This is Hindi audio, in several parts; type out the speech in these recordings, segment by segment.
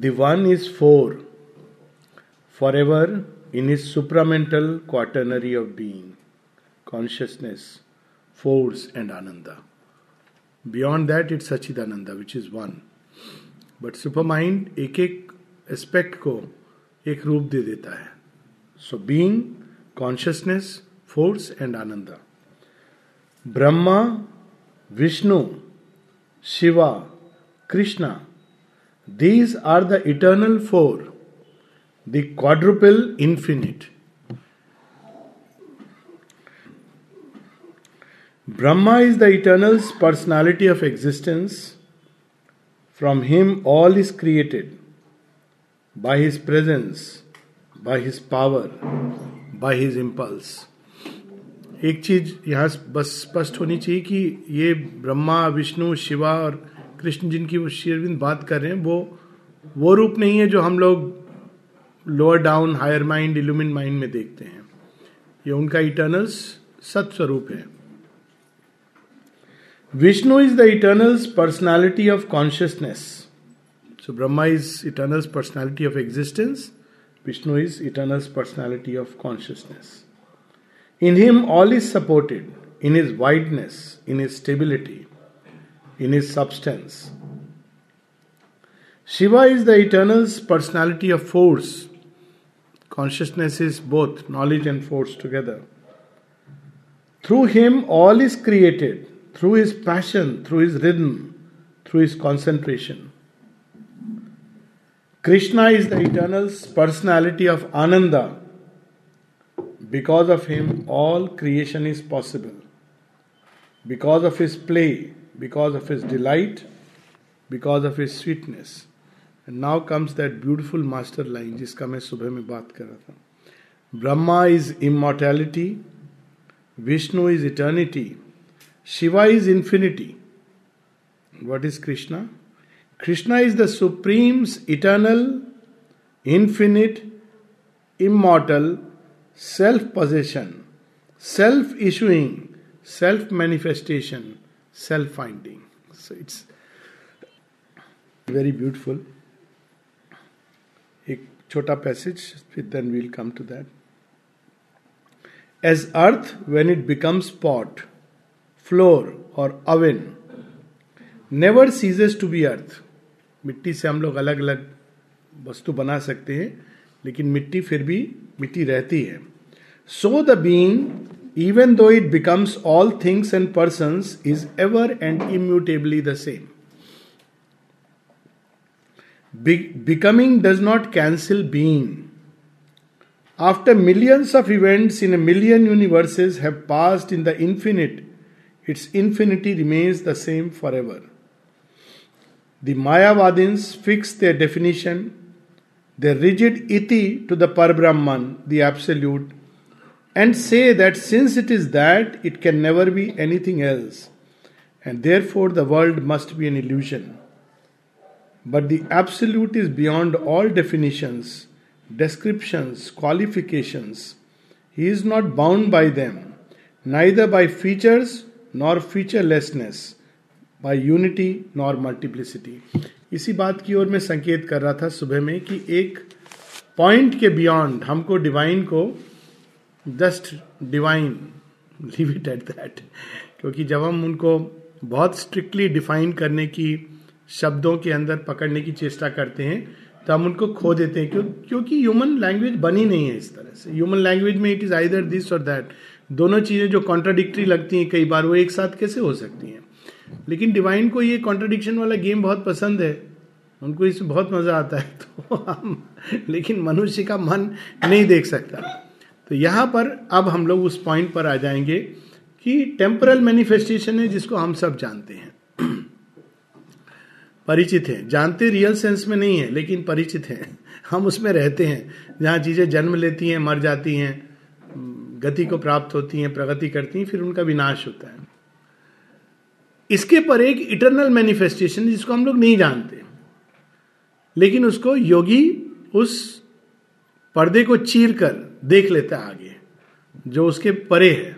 The one is four, forever in his supramental quaternary of being, consciousness, force, and ananda. Beyond that, it's Sachidananda, which is one. But super mind एक एक एस्पेक्ट को एक रूप दे देता है so being consciousness force and ananda Brahma Vishnu Shiva Krishna these are the eternal four the quadruple infinite Brahma is the eternal personality of existence From him all is created by his presence, by his power, by his impulse. एक चीज़ यहाँ बस स्पष्ट होनी चाहिए कि ये ब्रह्मा विष्णु शिवा और कृष्ण जिनकी वो शेरविंद बात कर रहे हैं, वो वो रूप नहीं है जो हम लोग lower down higher mind illumined mind में देखते हैं। ये उनका इटर्नल्स सत है। Vishnu is the eternals personality of consciousness so Brahma is eternals personality of existence Vishnu is eternals personality of consciousness in him all is supported in his wideness in his stability in his substance. Shiva is the eternal personality of force. Consciousness is both knowledge and force together. Through him all is created through his passion, through his rhythm, through his concentration. Krishna is the eternal personality of Ananda. Because of him, all creation is possible. Because of his play, because of his delight, because of his sweetness. And now comes that beautiful master line जिसका मैं सुबह में बात कर रहा था Brahma is immortality Vishnu is eternity Shiva is infinity. What is Krishna? Krishna is the supreme's eternal, infinite, immortal self possession, self issuing, self manifestation, self finding. So it's very beautiful. एक छोटा passage then we'll come to that as earth when it becomes pot floor और oven never ceases to be earth मिट्टी से हम लोग अलग अलग वस्तु बना सकते हैं, लेकिन मिट्टी फिर भी मिट्टी रहती है so the even though it becomes all things and persons, is ever and immutably the same. Be- becoming does not cancel being. After millions of events in a million universes have passed in the infinite, its infinity remains the same forever. The Mayavadins fix their definition, their rigid iti to the Parbrahman, the Absolute, and say that since it is that, it can never be anything else, and therefore the world must be an illusion. But the Absolute is beyond all definitions, descriptions, qualifications. He is not bound by them, neither by features nor featurelessness by unity nor multiplicity इसी बात की ओर मैं संकेत कर रहा था सुबह में कि एक पॉइंट के बियॉन्ड हमको डिवाइन को just divine leave it at that क्योंकि जब हम उनको बहुत स्ट्रिक्टली डिफाइन करने की, शब्दों के अंदर पकड़ने की चेष्टा करते हैं तो हम उनको खो देते हैं। क्यों क्योंकि ह्यूमन लैंग्वेज बनी नहीं है इस तरह से। ह्यूमन लैंग्वेज में it is either this or that दोनों चीज़ें जो कॉन्ट्राडिक्टरी लगती हैं कई बार, वो एक साथ कैसे हो सकती हैं? लेकिन डिवाइन को ये कॉन्ट्राडिक्शन वाला गेम बहुत पसंद है। उनको इसमें बहुत मज़ा आता है तो हम लेकिन मनुष्य का मन नहीं देख सकता। तो यहाँ पर अब हम लोग उस पॉइंट पर आ जाएँगे कि टेम्परल मैनिफेस्टेशन है जिसको हम सब जानते हैं। परिचित हैं। जानते रियल सेंस में नहीं है, लेकिन परिचित हैं। हम उसमें रहते हैं। जहाँ चीज़ें जन्म लेती हैं, मर जाती हैं, गति को प्राप्त होती हैं, प्रगति करती हैं, फिर उनका विनाश होता है। इसके पर एक इटरनल मैनिफेस्टेशन जिसको हम लोग नहीं जानते। लेकिन उसको योगी उस पर्दे को चीर कर देख लेता है आगे, जो उसके परे है।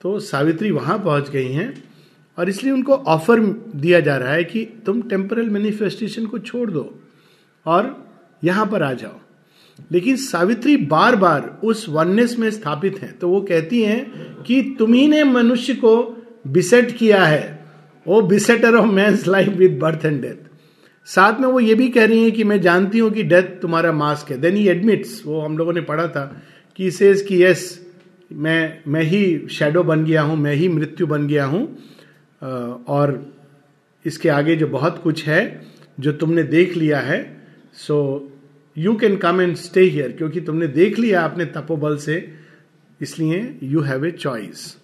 तो सावित्री वहाँ पहुँच गई हैं और इसलिए उनको ऑफ़र दिया जा रहा है कि तुम टेम्परल मैनिफेस्टेशन को छोड़ दो और यहाँ पर आ जाओ। लेकिन सावित्री बार बार उस वननेस में स्थापित है। तो वो कहती हैं कि तुम्ही ने मनुष्य को बिसेट किया है। O besetter of man's life with birth and death साथ में वो ये भी कह रही हैं कि मैं जानती हूँ कि डेथ तुम्हारा मास्क है। देन ही एडमिट्स वो हम लोगों ने पढ़ा था, कि सेज कि यस मैं मैं ही शेडो बन गया हूँ, मैं ही मृत्यु बन गया हूँ और इसके आगे जो बहुत कुछ है, जो तुमने देख लिया है so you can come and stay here क्योंकि तुमने देख लिया अपने तपोबल से, इसलिए यू हैव ए चॉइस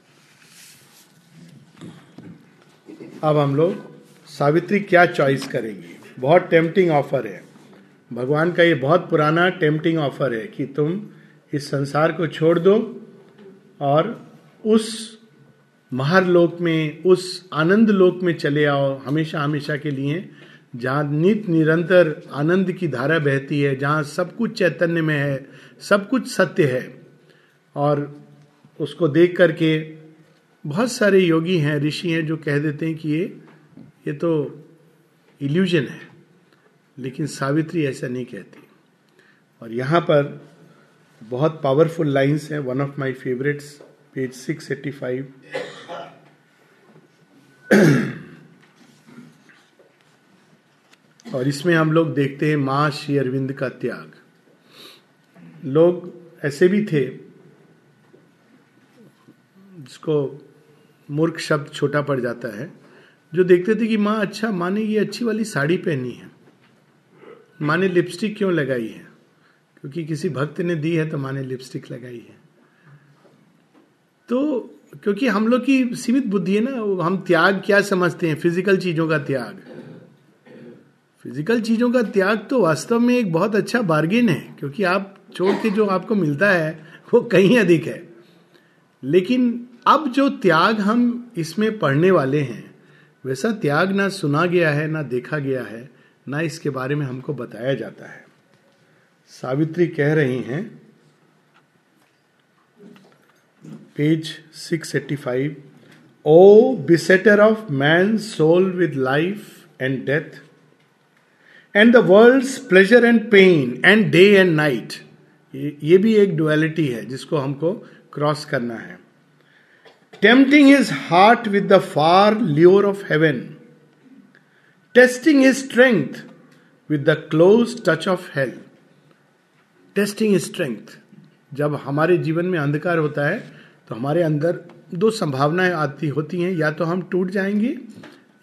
अब हम लोग सावित्री क्या चॉइस करेंगी? बहुत टेम्पटिंग ऑफ़र है। भगवान का ये बहुत पुराना टेम्पटिंग ऑफ़र है कि तुम इस संसार को छोड़ दो और उस महारलोक में, उस आनंद लोक में चले आओ, हमेशा हमेशा के लिए, जहाँ नित निरंतर आनंद की धारा बहती है, जहाँ सब कुछ चैतन्य में है, सब कुछ सत्य है। और उसको देख करके बहुत सारे योगी हैं, ऋषि हैं, जो कह देते हैं कि ये ये तो इल्यूजन है। लेकिन सावित्री ऐसा नहीं कहती। और यहाँ पर बहुत पावरफुल लाइंस हैं। One of my favourites page 685 और इसमें हम लोग देखते हैं माँ श्री अरविंद का त्याग। लोग ऐसे भी थे जिसको मूर्ख शब्द छोटा पड़ जाता है, जो देखते थे कि माँ अच्छा माँ ने ये अच्छी वाली साड़ी पहनी है। माँ ने लिपस्टिक क्यों लगाई है? क्योंकि किसी भक्त ने दी है तो माँ ने लिपस्टिक लगाई है। तो क्योंकि हम लोग की सीमित बुद्धि है ना हम त्याग क्या समझते हैं? फ़िज़िकल चीज़ों का त्याग। फ़िज़िकल चीज़ों का त्याग तो वास्तव में एक बहुत अच्छा बार्गेन है, क्योंकि आप छोड़ के जो आपको मिलता है, वो कहीं अधिक है। लेकिन अब जो त्याग हम इसमें पढ़ने वाले हैं, वैसा त्याग ना सुना गया है, ना देखा गया है ना इसके बारे में हमको बताया जाता है। सावित्री कह रही हैं page 685 O besetter of man soul with life and death and the world pleasure and pain and day and night ये भी एक डुअलिटी है जिसको हमको क्रॉस करना है। Tempting his heart with the far lure of heaven, testing his strength with the close touch of hell. Testing strength जब हमारे जीवन में अंधकार होता है तो हमारे अंदर दो संभावनाएँ आती होती हैं। या तो हम टूट जाएँगे,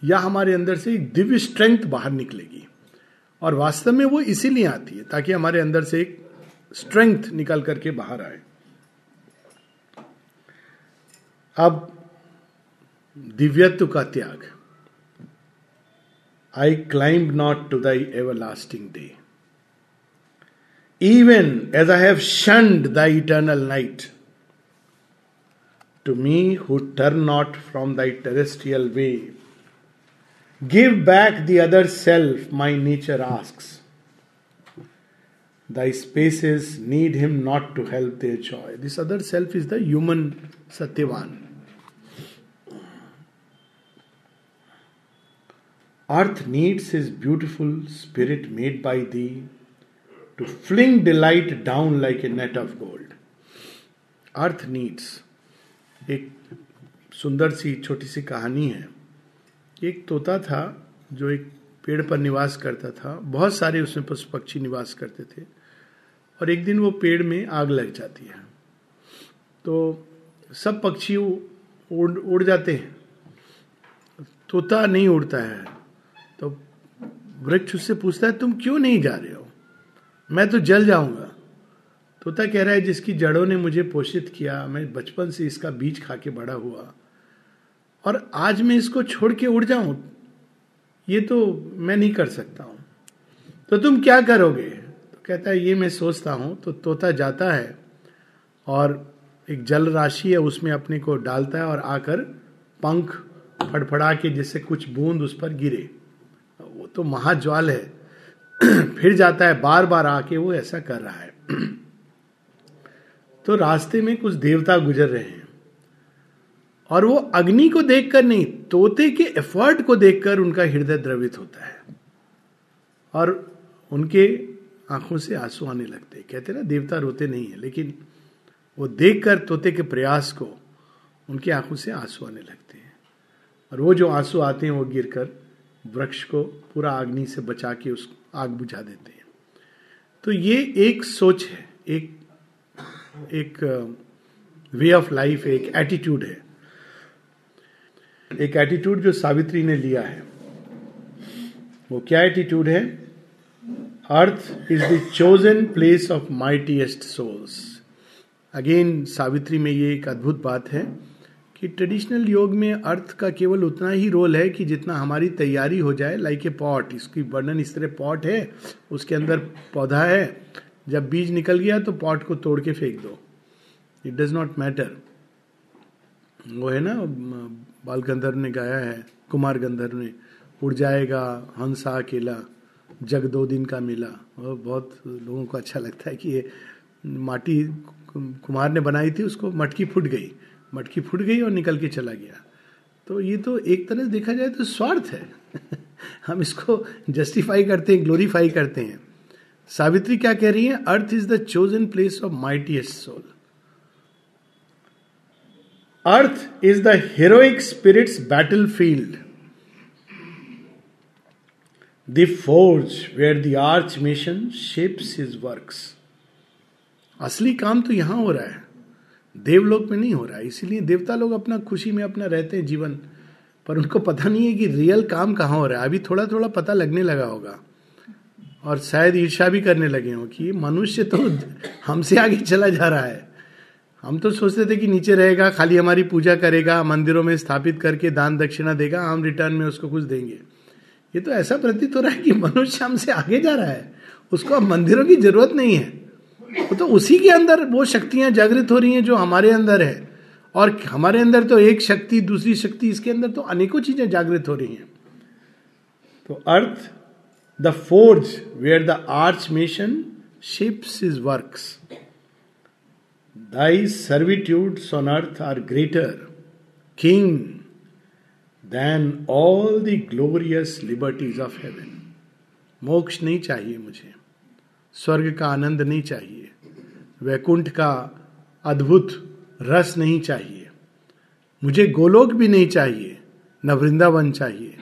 या हमारे अंदर से एक दिव्य स्ट्रेंथ बाहर निकलेगी। और वास्तव में वो इसीलिए आती है ताकि हमारे अंदर से एक स्ट्रेंथ निकल करके बाहर आए। अब दिव्यत्व का त्याग। I climb not to thy everlasting day. Even as I have shunned thy eternal night, to me who turn not from thy terrestrial way, give back the other self, my nature asks. Thy spaces need him not to help their joy. This other self is the human Satyavan. Earth needs his beautiful spirit made by thee to fling delight down like a net of gold. Earth needs एक सुंदर सी, छोटी सी कहानी है। एक तोता था जो एक पेड़ पर निवास करता था। बहुत सारे उसमें पशु पक्षी निवास करते थे और एक दिन वो पेड़ में आग लग जाती है। तो सब पक्षी उड़ उड़ जाते हैं। तोता नहीं उड़ता है। तो वृक्ष उससे पूछता है, तुम क्यों नहीं जा रहे हो? मैं तो जल जाऊँगा। तोता कह रहा है, जिसकी जड़ों ने मुझे पोषित किया, मैं बचपन से इसका बीज खा के बड़ा हुआ और आज मैं इसको छोड़ के उड़ जाऊँ, ये तो मैं नहीं कर सकता हूँ। तो तुम क्या करोगे? तो कहता है, ये मैं सोचता हूँ। तो तोता जाता है और एक जल राशि है, उसमें अपने को डालता है और आकर पंख फड़फड़ा के जिससे कुछ बूंद उस पर गिरे। तो महाज्वाल है। फिर जाता है बार बार आके वो ऐसा कर रहा है। तो रास्ते में कुछ देवता गुजर रहे हैं। और वो अग्नि को देखकर नहीं, तोते के एफर्ट को देखकर उनका हृदय द्रवित होता है। और उनके आँखों से आँसू आने लगते कहते ना, देवता रोते नहीं है, लेकिन वो देखकर तोते के प्रयास को उनकी आँखों से आँसू आने लगते हैं। और वो जो आँसू आते हैं, वो गिरकर वृक्ष को पूरा अग्नि से बचा के उस आग बुझा देते हैं। तो ये एक सोच है, एक एक वे ऑफ़ लाइफ एक एटीट्यूड है। एक एटीट्यूड जो सावित्री ने लिया है, वो क्या एटीट्यूड है? Earth is the chosen place of mightiest souls again Savitri में ये एक अद्भुत बात है। कि ट्रेडिशनल योग में अर्थ का केवल उतना ही रोल है कि जितना हमारी तैयारी हो जाए लाइक ए पॉट इसकी वर्णन इस तरह पॉट है, उसके अंदर पौधा है। जब बीज निकल गया तो पॉट को तोड़ के फेंक दो। इट डज नॉट मैटर वो है ना बाल गंधर्व ने गाया है कुमार गंधर्व ने, उड़ जाएगा हंसा अकेला, जग दो दिन का मिला। और बहुत लोगों को अच्छा लगता है कि ये माटी कुमार ने बनाई थी, उसको मटकी फूट गई। मटकी फूट गई और निकल के चला गया। तो ये तो एक तरह से देखा जाए तो स्वार्थ है। हम इसको जस्टिफाई करते हैं ग्लोरीफाई करते हैं। सावित्री क्या कह रही है? Earth is the chosen place of mightiest soul earth is the heroic spirit's battlefield the forge where the archmason shapes his works असली काम तो यहाँ हो रहा है। देवलोक में नहीं हो रहा है। इसीलिए देवता लोग अपना खुशी में अपना रहते हैं जीवन। पर उनको पता नहीं है कि रियल काम कहाँ हो रहा है। अभी थोड़ा थोड़ा पता लगने लगा होगा। और शायद ईर्षा भी करने लगे हो कि मनुष्य तो हमसे आगे चला जा रहा है। हम तो सोचते थे कि नीचे रहेगा, खाली हमारी पूजा करेगा, मंदिरों में स्थापित करके दान दक्षिणा देगा, हम रिटर्न में उसको कुछ देंगे। ये तो ऐसा प्रतीत हो रहा है कि मनुष्य हमसे आगे जा रहा है। उसको अब मंदिरों की ज़रूरत नहीं है। तो उसी के अंदर वो शक्तियाँ जागृत हो रही हैं जो हमारे अंदर है। और हमारे अंदर तो एक शक्ति दूसरी शक्ति इसके अंदर तो अनेकों चीज़ें जागृत हो रही हैं। तो earth the forge where the archmason shapes his works Thy servitudes on earth are greater, King, than all the glorious liberties of heaven. मोक्ष नहीं चाहिए मुझे। स्वर्ग का आनंद नहीं चाहिए। वैकुंठ का अद्भुत रस नहीं चाहिए। मुझे गोलोक भी नहीं चाहिए, न वृंदावन चाहिए।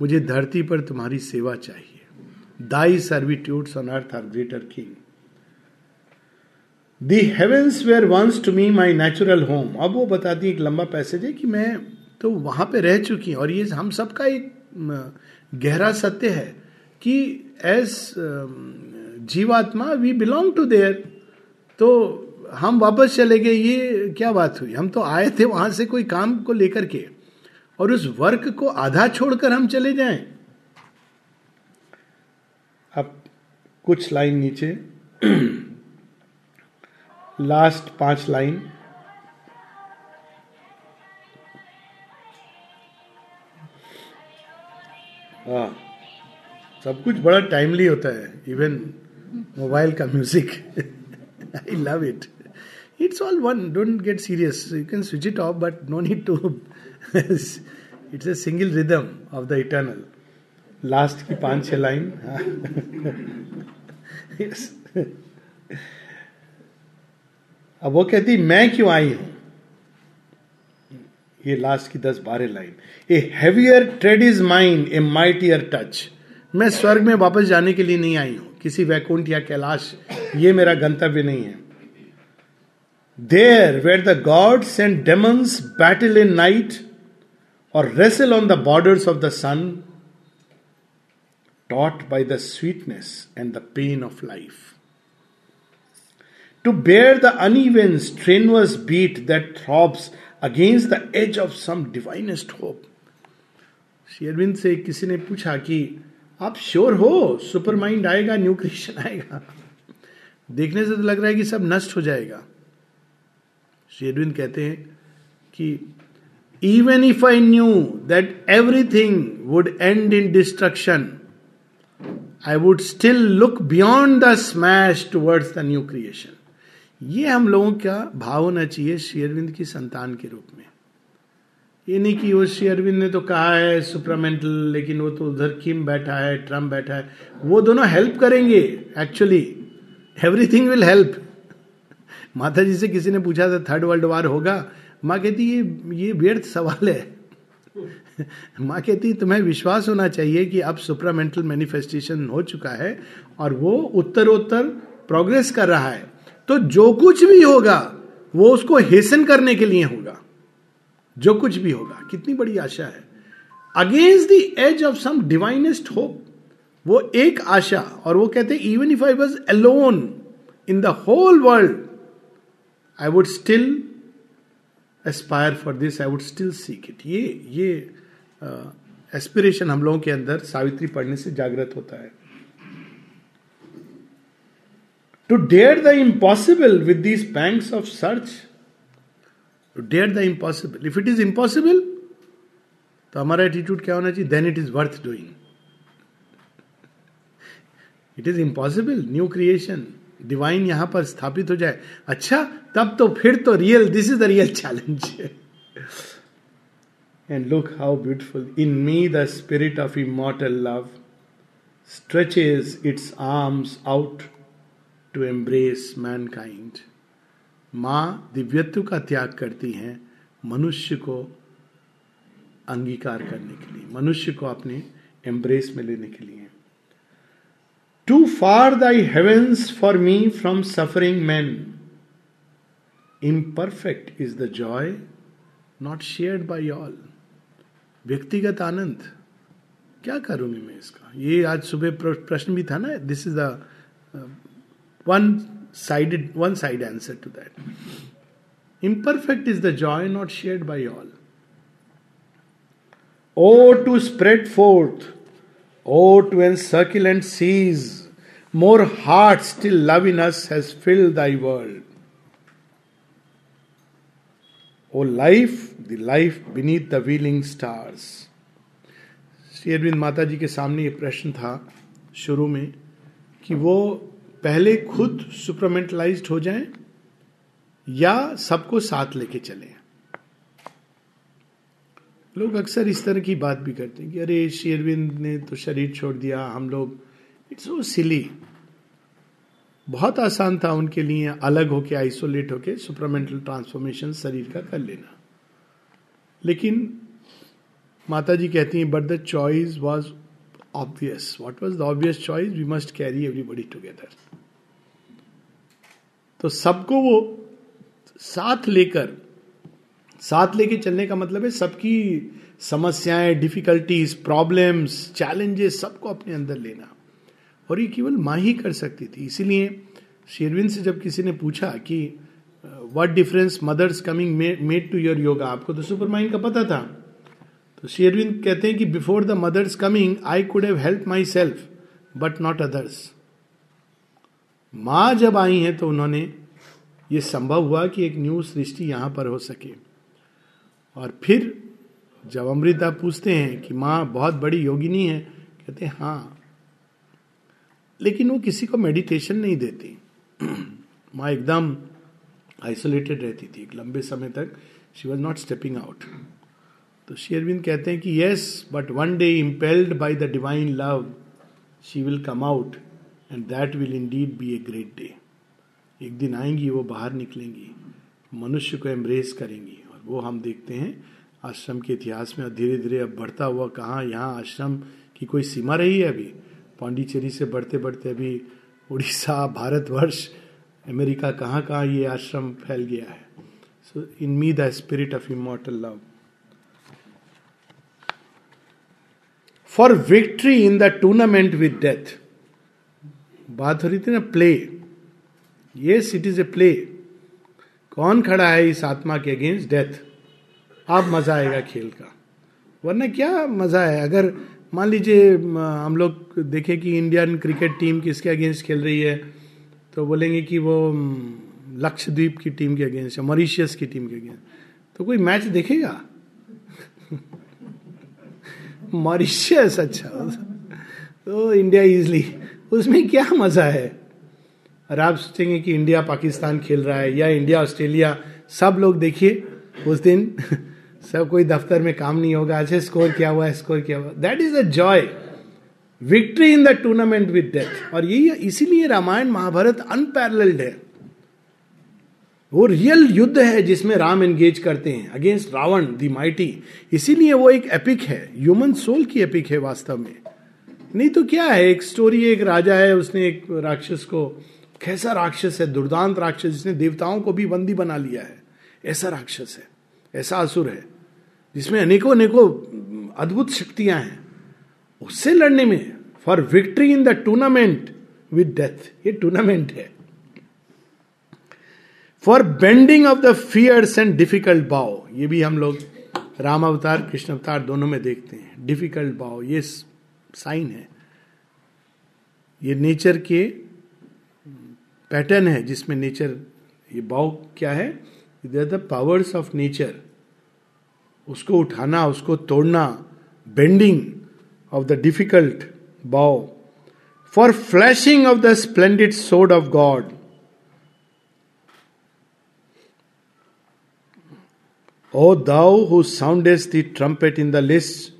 मुझे धरती पर तुम्हारी सेवा चाहिए। Thy servitudes on earth are greater king. The heavens were once to me my natural home. अब वो बताती एक लंबा पैसेज है कि मैं तो वहाँ पे रह चुकी हूँ और ये हम सबका एक गहरा सत्य है कि एज जीवात्मा वी बिलोंग टू देयर तो हम वापस चले गए, ये क्या बात हुई? हम तो आए थे वहाँ से कोई काम को लेकर के और उस वर्क को आधा छोड़कर हम चले जाएँ। अब कुछ लाइन नीचे। लास्ट पाँच लाइन। हाँ सब कुछ बड़ा टाइमली होता है इवन मोबाइल का music I love it it's all one don't get serious you can switch it off but no need to it's a single rhythm of the eternal last की पाँच छह लाइन अब वो कहती, मैं क्यों आई हूँ? ये लास्ट की दस बारह line a heavier tread is mine a mightier touch मैं स्वर्ग में वापस जाने के लिए नहीं आई हूँ। किसी वैकुंठ या कैलाश ये मेरा गंतव्य नहीं है there where the gods and demons battle in night और wrestle on the borders of the sun taught by the sweetness and the pain of life to bear the uneven, strenuous beat that throbs against the edge of some divinest hope. शेरविंद से किसी ने पूछा कि आप श्योर हो सुपर माइंड आएगा न्यू क्रिएशन आएगा। देखने से तो लग रहा है कि सब नष्ट हो जाएगा। शेरविंद कहते हैं कि even if I knew that everything would end in destruction I would still look beyond the smash towards the new creation ये हम लोगों का भाव होना चाहिए शेरविंद की संतान के रूप में। ये नहीं कि वो श्री अरविंद ने तो कहा है सुप्रामेंटल लेकिन वो तो उधर किम बैठा है ट्रंप बैठा है। वो दोनों हेल्प करेंगे एक्चुअली एवरीथिंग विल हेल्प माता जी से किसी ने पूछा था थर्ड वर्ल्ड वार होगा? माँ कहती, ये ये व्यर्थ सवाल है। माँ कहती, तुम्हें विश्वास होना चाहिए कि अब सुप्रामेंटल मैनिफेस्टेशन हो चुका है और वो उत्तरोत्तर प्रोग्रेस कर रहा है। तो जो कुछ भी होगा, वो उसको हेसन करने के लिए होगा। जो कुछ भी होगा, कितनी बड़ी आशा है। Against the age of some divinest hope वो एक आशा, और वो कहते even if I was alone in the whole world I would still aspire for this I would still seek it ये ये एस्पिरेशन हम लोगों के अंदर सावित्री पढ़ने से जागृत होता है। To dare the impossible with these banks of search to dare the impossible if it is impossible तो हमारा एटीट्यूड क्या होना चाहिए? Then it is worth doing it is impossible new creation divine यहाँ पर स्थापित हो जाए। अच्छा तब तो फिर तो real this is the real challenge and look how beautiful in me the spirit of immortal love stretches its arms out to embrace mankind माँ दिव्यत्व का त्याग करती हैं मनुष्य को अंगीकार करने के लिए, मनुष्य को अपने एम्ब्रेस में लेने के लिए। Too far thy heavens for me from suffering man imperfect is the joy not shared by all व्यक्तिगत आनंद। क्या करूँगी मैं इसका? ये आज सुबह प्रश्न भी था ना this is the one one side answer to that imperfect is the joy not shared by all O to spread forth O to encircle and seize more heart still love in us has fill thy world O life the life beneath the wheeling stars Shri Aurobindo माता जी के सामने ये प्रश्न था शुरू में कि वो पहले खुद सुपरमेंटलाइज हो जाएँ या सबको साथ लेके चले। लोग अक्सर इस तरह की बात भी करते हैं कि अरे शेरविंद ने तो शरीर छोड़ दिया, हम लोग। इट्स सो सिली बहुत आसान था उनके लिए अलग होके आइसोलेट होके सुपरमेंटल ट्रांसफॉर्मेशन शरीर का कर लेना। लेकिन माता जी कहती हैं but the choice was obvious what was the obvious choice we must carry everybody together तो सबको वो साथ लेकर, साथ लेके चलने का मतलब है सबकी समस्याएँ डिफिकल्टीज प्रॉब्लम्स चैलेंजेस सबको अपने अंदर लेना। और ये केवल माँ ही कर सकती थी। इसीलिए शेरविन से जब किसी ने पूछा कि what difference mother's coming made to your yoga आपको तो सुपर माइंड का पता था। तो शेरविन कहते हैं कि before the mother's coming I could have help myself but not others माँ जब आई हैं तो उन्होंने ये संभव हुआ कि एक न्यू सृष्टि यहाँ पर हो सके। और फिर जब अमृता पूछते हैं कि माँ बहुत बड़ी योगिनी है, कहते हैं हाँ। लेकिन वो किसी को मेडिटेशन नहीं देती। माँ एकदम आइसोलेटेड रहती थी। एक लंबे समय तक she was not stepping out तो शेरविंद कहते हैं कि yes but one day impelled by the divine love she will come out and that will indeed be a great day एक दिन आएँगी, वो बाहर निकलेंगी, मनुष्य को एम्ब्रेस करेंगी और वो हम देखते हैं आश्रम के इतिहास में धीरे धीरे अब बढ़ता हुआ कहाँ, यहाँ आश्रम की कोई सीमा रही है अभी? पांडिचेरी से बढ़ते बढ़ते अभी उड़ीसा, भारतवर्ष, अमेरिका कहाँ कहाँ ये आश्रम फैल गया है? So in me the spirit of immortal love for victory in the tournament with death बात हो रही थी ना play yes it is a play कौन खड़ा है इस आत्मा के अगेंस्ट डेथ अब मज़ा आएगा खेल का। वरना क्या मज़ा है? अगर मान लीजिए हम लोग देखें कि इंडियन क्रिकेट टीम किसके अगेंस्ट खेल रही है तो बोलेंगे कि वो लक्षद्वीप की टीम के अगेंस्ट मॉरिशियस की टीम के अगेंस्ट तो कोई मैच देखेगा? मॉरिशियस अच्छा। तो इंडिया इजली उसमें क्या मज़ा है? और आप सोचेंगे कि इंडिया पाकिस्तान खेल रहा है या इंडिया ऑस्ट्रेलिया, सब लोग देखिए, उस दिन सब कोई दफ्तर में काम नहीं होगा। अच्छे स्कोर क्या हुआ स्कोर क्या हुआ? That is a joy victory in the tournament with death और यही इसीलिए रामायण, महाभारत अनपैरल्ड है। वो रियल युद्ध है जिसमें राम एंगेज करते हैं अगेंस्ट रावण दी माइटी इसीलिए वो एक एपिक है। ह्यूमन सोल की एपिक है वास्तव में। नहीं तो क्या है, एक स्टोरी एक राजा है, उसने एक राक्षस को, कैसा राक्षस है, दुर्दांत राक्षस, जिसने देवताओं को भी बंदी बना लिया है। ऐसा राक्षस है, ऐसा असुर है, जिसमें अनेकों अनेकों अद्भुत शक्तियाँ हैं। उससे लड़ने में for victory in the tournament with death ये टूर्नामेंट है। For bending of the fierce and difficult bow ये भी हम लोग राम अवतार कृष्ण अवतार दोनों में देखते हैं। डिफ़िकल्ट बाव ये साइन है। ये नेचर के पैटर्न है जिसमें नेचर ये बाव क्या है? द पावर्स ऑफ़ नेचर उसको उठाना, उसको तोड़ना bending of the difficult bow for flashing of the splendid sword of God O thou who soundest the trumpet in the list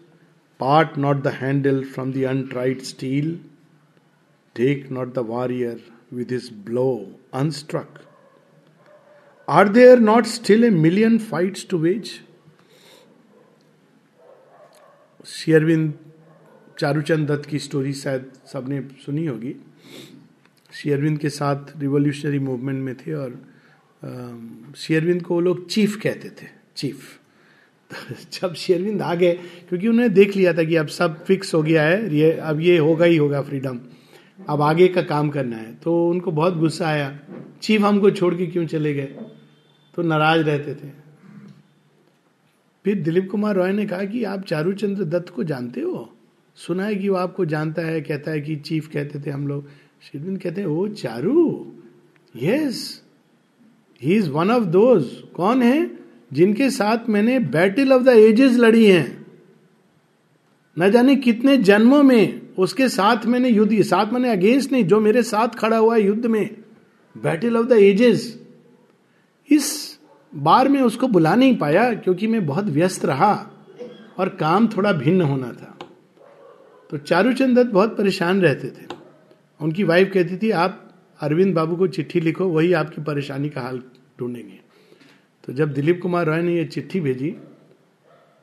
part not the handle from the untried steel take not the warrior with his blow unstruck are there not still a million fights to wage शेयरविंद चारूचंद दत्त की स्टोरी शायद सबने सुनी होगी। शेयरविंद के साथ रिवोल्यूशनरी मूवमेंट में थे और शेयरविंद को वो लोग चीफ कहते थे। चीफ। जब शेरविंद आ गए क्योंकि उन्होंने देख लिया था कि अब सब फिक्स हो गया है, ये अब ये होगा ही होगा फ्रीडम। अब आगे का काम करना है। तो उनको बहुत गुस्सा आया। चीफ हमको छोड़ के क्यों चले गए? तो नाराज़ रहते थे। फिर दिलीप कुमार रॉय ने कहा कि आप चारूचंद्र दत्त को जानते हो? सुना है कि वो आपको जानता है, कहता है कि चीफ कहते थे हम लोग। शिविंद कहते हैं, O Charu yes he is one of those कौन है? जिनके साथ मैंने बैटल ऑफ़ द एजेस लड़ी हैं। न जाने कितने जन्मों में उसके साथ मैंने युद्ध, साथ मैंने अगेंस्ट नहीं, जो मेरे साथ खड़ा हुआ है युद्ध में, बैटल ऑफ़ द एजेस। इस बार में उसको बुला नहीं पाया, क्योंकि मैं बहुत व्यस्त रहा और काम थोड़ा भिन्न होना था। तो चारूचंद दत्त बहुत परेशान रहते थे। उनकी वाइफ कहती थी, आप अरविंद बाबू को चिट्ठी लिखो, वही आपकी परेशानी का हाल ढूंढेंगे। तो जब दिलीप कुमार रॉय ने यह चिट्ठी भेजी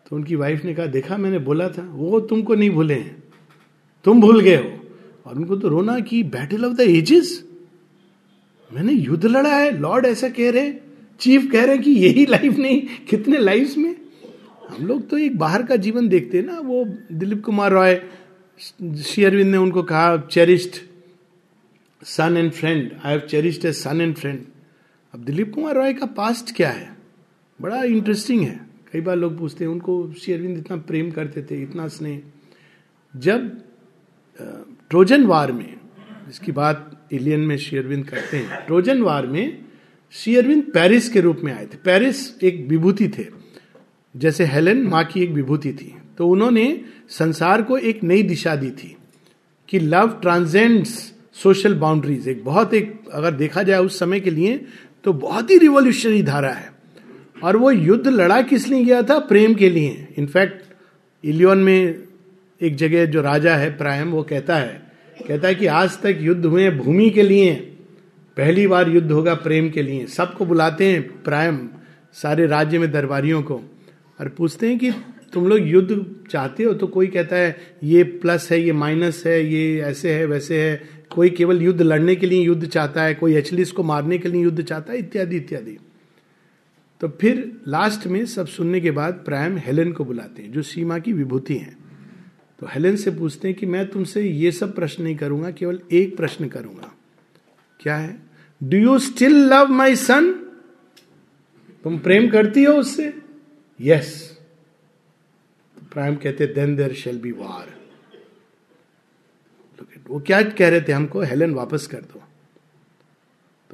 तो उनकी वाइफ ने कहा, देखा, मैंने बोला था, वो तुमको नहीं भूले हैं। तुम भूल गए हो। और उनको तो रोना कि बैटल ऑफ़ द एजेस मैंने युद्ध लड़ा है लॉर्ड ऐसा कह रहे चीफ कह रहे कि यही लाइफ नहीं, कितने लाइफ में? हम लोग तो एक बाहर का जीवन देखते हैं ना, वो दिलीप कुमार रॉय शेयरविंद ने उनको कहा cherished son and friend I have cherished a son and friend अब दिलीप कुमार रॉय का पास्ट क्या है? बड़ा इंटरेस्टिंग है। कई बार लोग पूछते हैं, उनको शेयरविंद इतना प्रेम करते थे, इतना स्नेह। जब ट्रोजन वार में इसकी बात इलियन में शेयरविंद करते हैं, ट्रोजन वार में शेयरविंद पेरिस के रूप में आए थे। पेरिस एक विभूति थे। जैसे हेलेन माँ की एक विभूति थी। तो उन्होंने संसार को एक नई दिशा दी थी कि लव ट्रांसेंड्स सोशल बाउंड्रीज एक बहुत एक, अगर देखा जाए उस समय के लिए तो बहुत ही रिवोल्यूशनरी धारा है। और वो युद्ध लड़ा किस लिए गया था? प्रेम के लिए। इनफैक्ट इलियन में एक जगह जो राजा है, प्रायम, वो कहता है कहता है कि आज तक युद्ध हुए भूमि के लिए। पहली बार युद्ध होगा प्रेम के लिए। सबको बुलाते हैं प्रायम, सारे राज्य में दरबारियों को। और पूछते हैं कि तुम लोग युद्ध चाहते हो? तो कोई कहता है, ये प्लस है, ये माइनस है, ये ऐसे है, वैसे है कोई केवल युद्ध लड़ने के लिए युद्ध चाहता है, कोई एचलिस को मारने के लिए युद्ध चाहता है, इत्यादि इत्यादि। तो फिर लास्ट में सब सुनने के बाद प्रायम हेलेन को बुलाते हैं, जो सीमा की विभूति है। तो हेलेन से पूछते हैं कि मैं तुमसे ये सब प्रश्न नहीं करूँगा, केवल एक प्रश्न करूँगा। क्या है? Do you still love my son तुम प्रेम करती हो उससे? Yes yes. प्राइम कहते then there shall be war वो क्या कह रहे थे हमको? हेलन, वापस कर दो।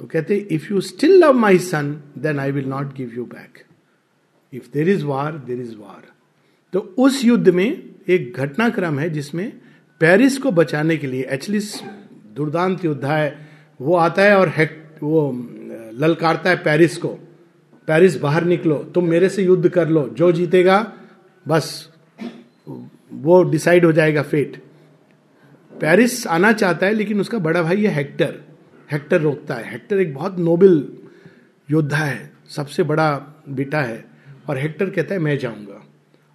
तो कहते if you still love my son then I will not give you back if there is war there is war तो उस युद्ध में एक घटनाक्रम है जिसमें पेरिस को बचाने के लिए एक्चुअली दुर्दांत योद्धा है, वो आता है और हेक वो, ललकारता है पेरिस को। पेरिस बाहर निकलो, तुम मेरे से युद्ध कर लो, जो जीतेगा, बस वो डिसाइड हो जाएगा फेट पेरिस आना चाहता है, लेकिन उसका बड़ा भाई है हेक्टर। हेक्टर रोकता है। हेक्टर एक बहुत नोबल योद्धा है, सबसे बड़ा बेटा है, और हेक्टर कहता है, मैं जाऊँगा।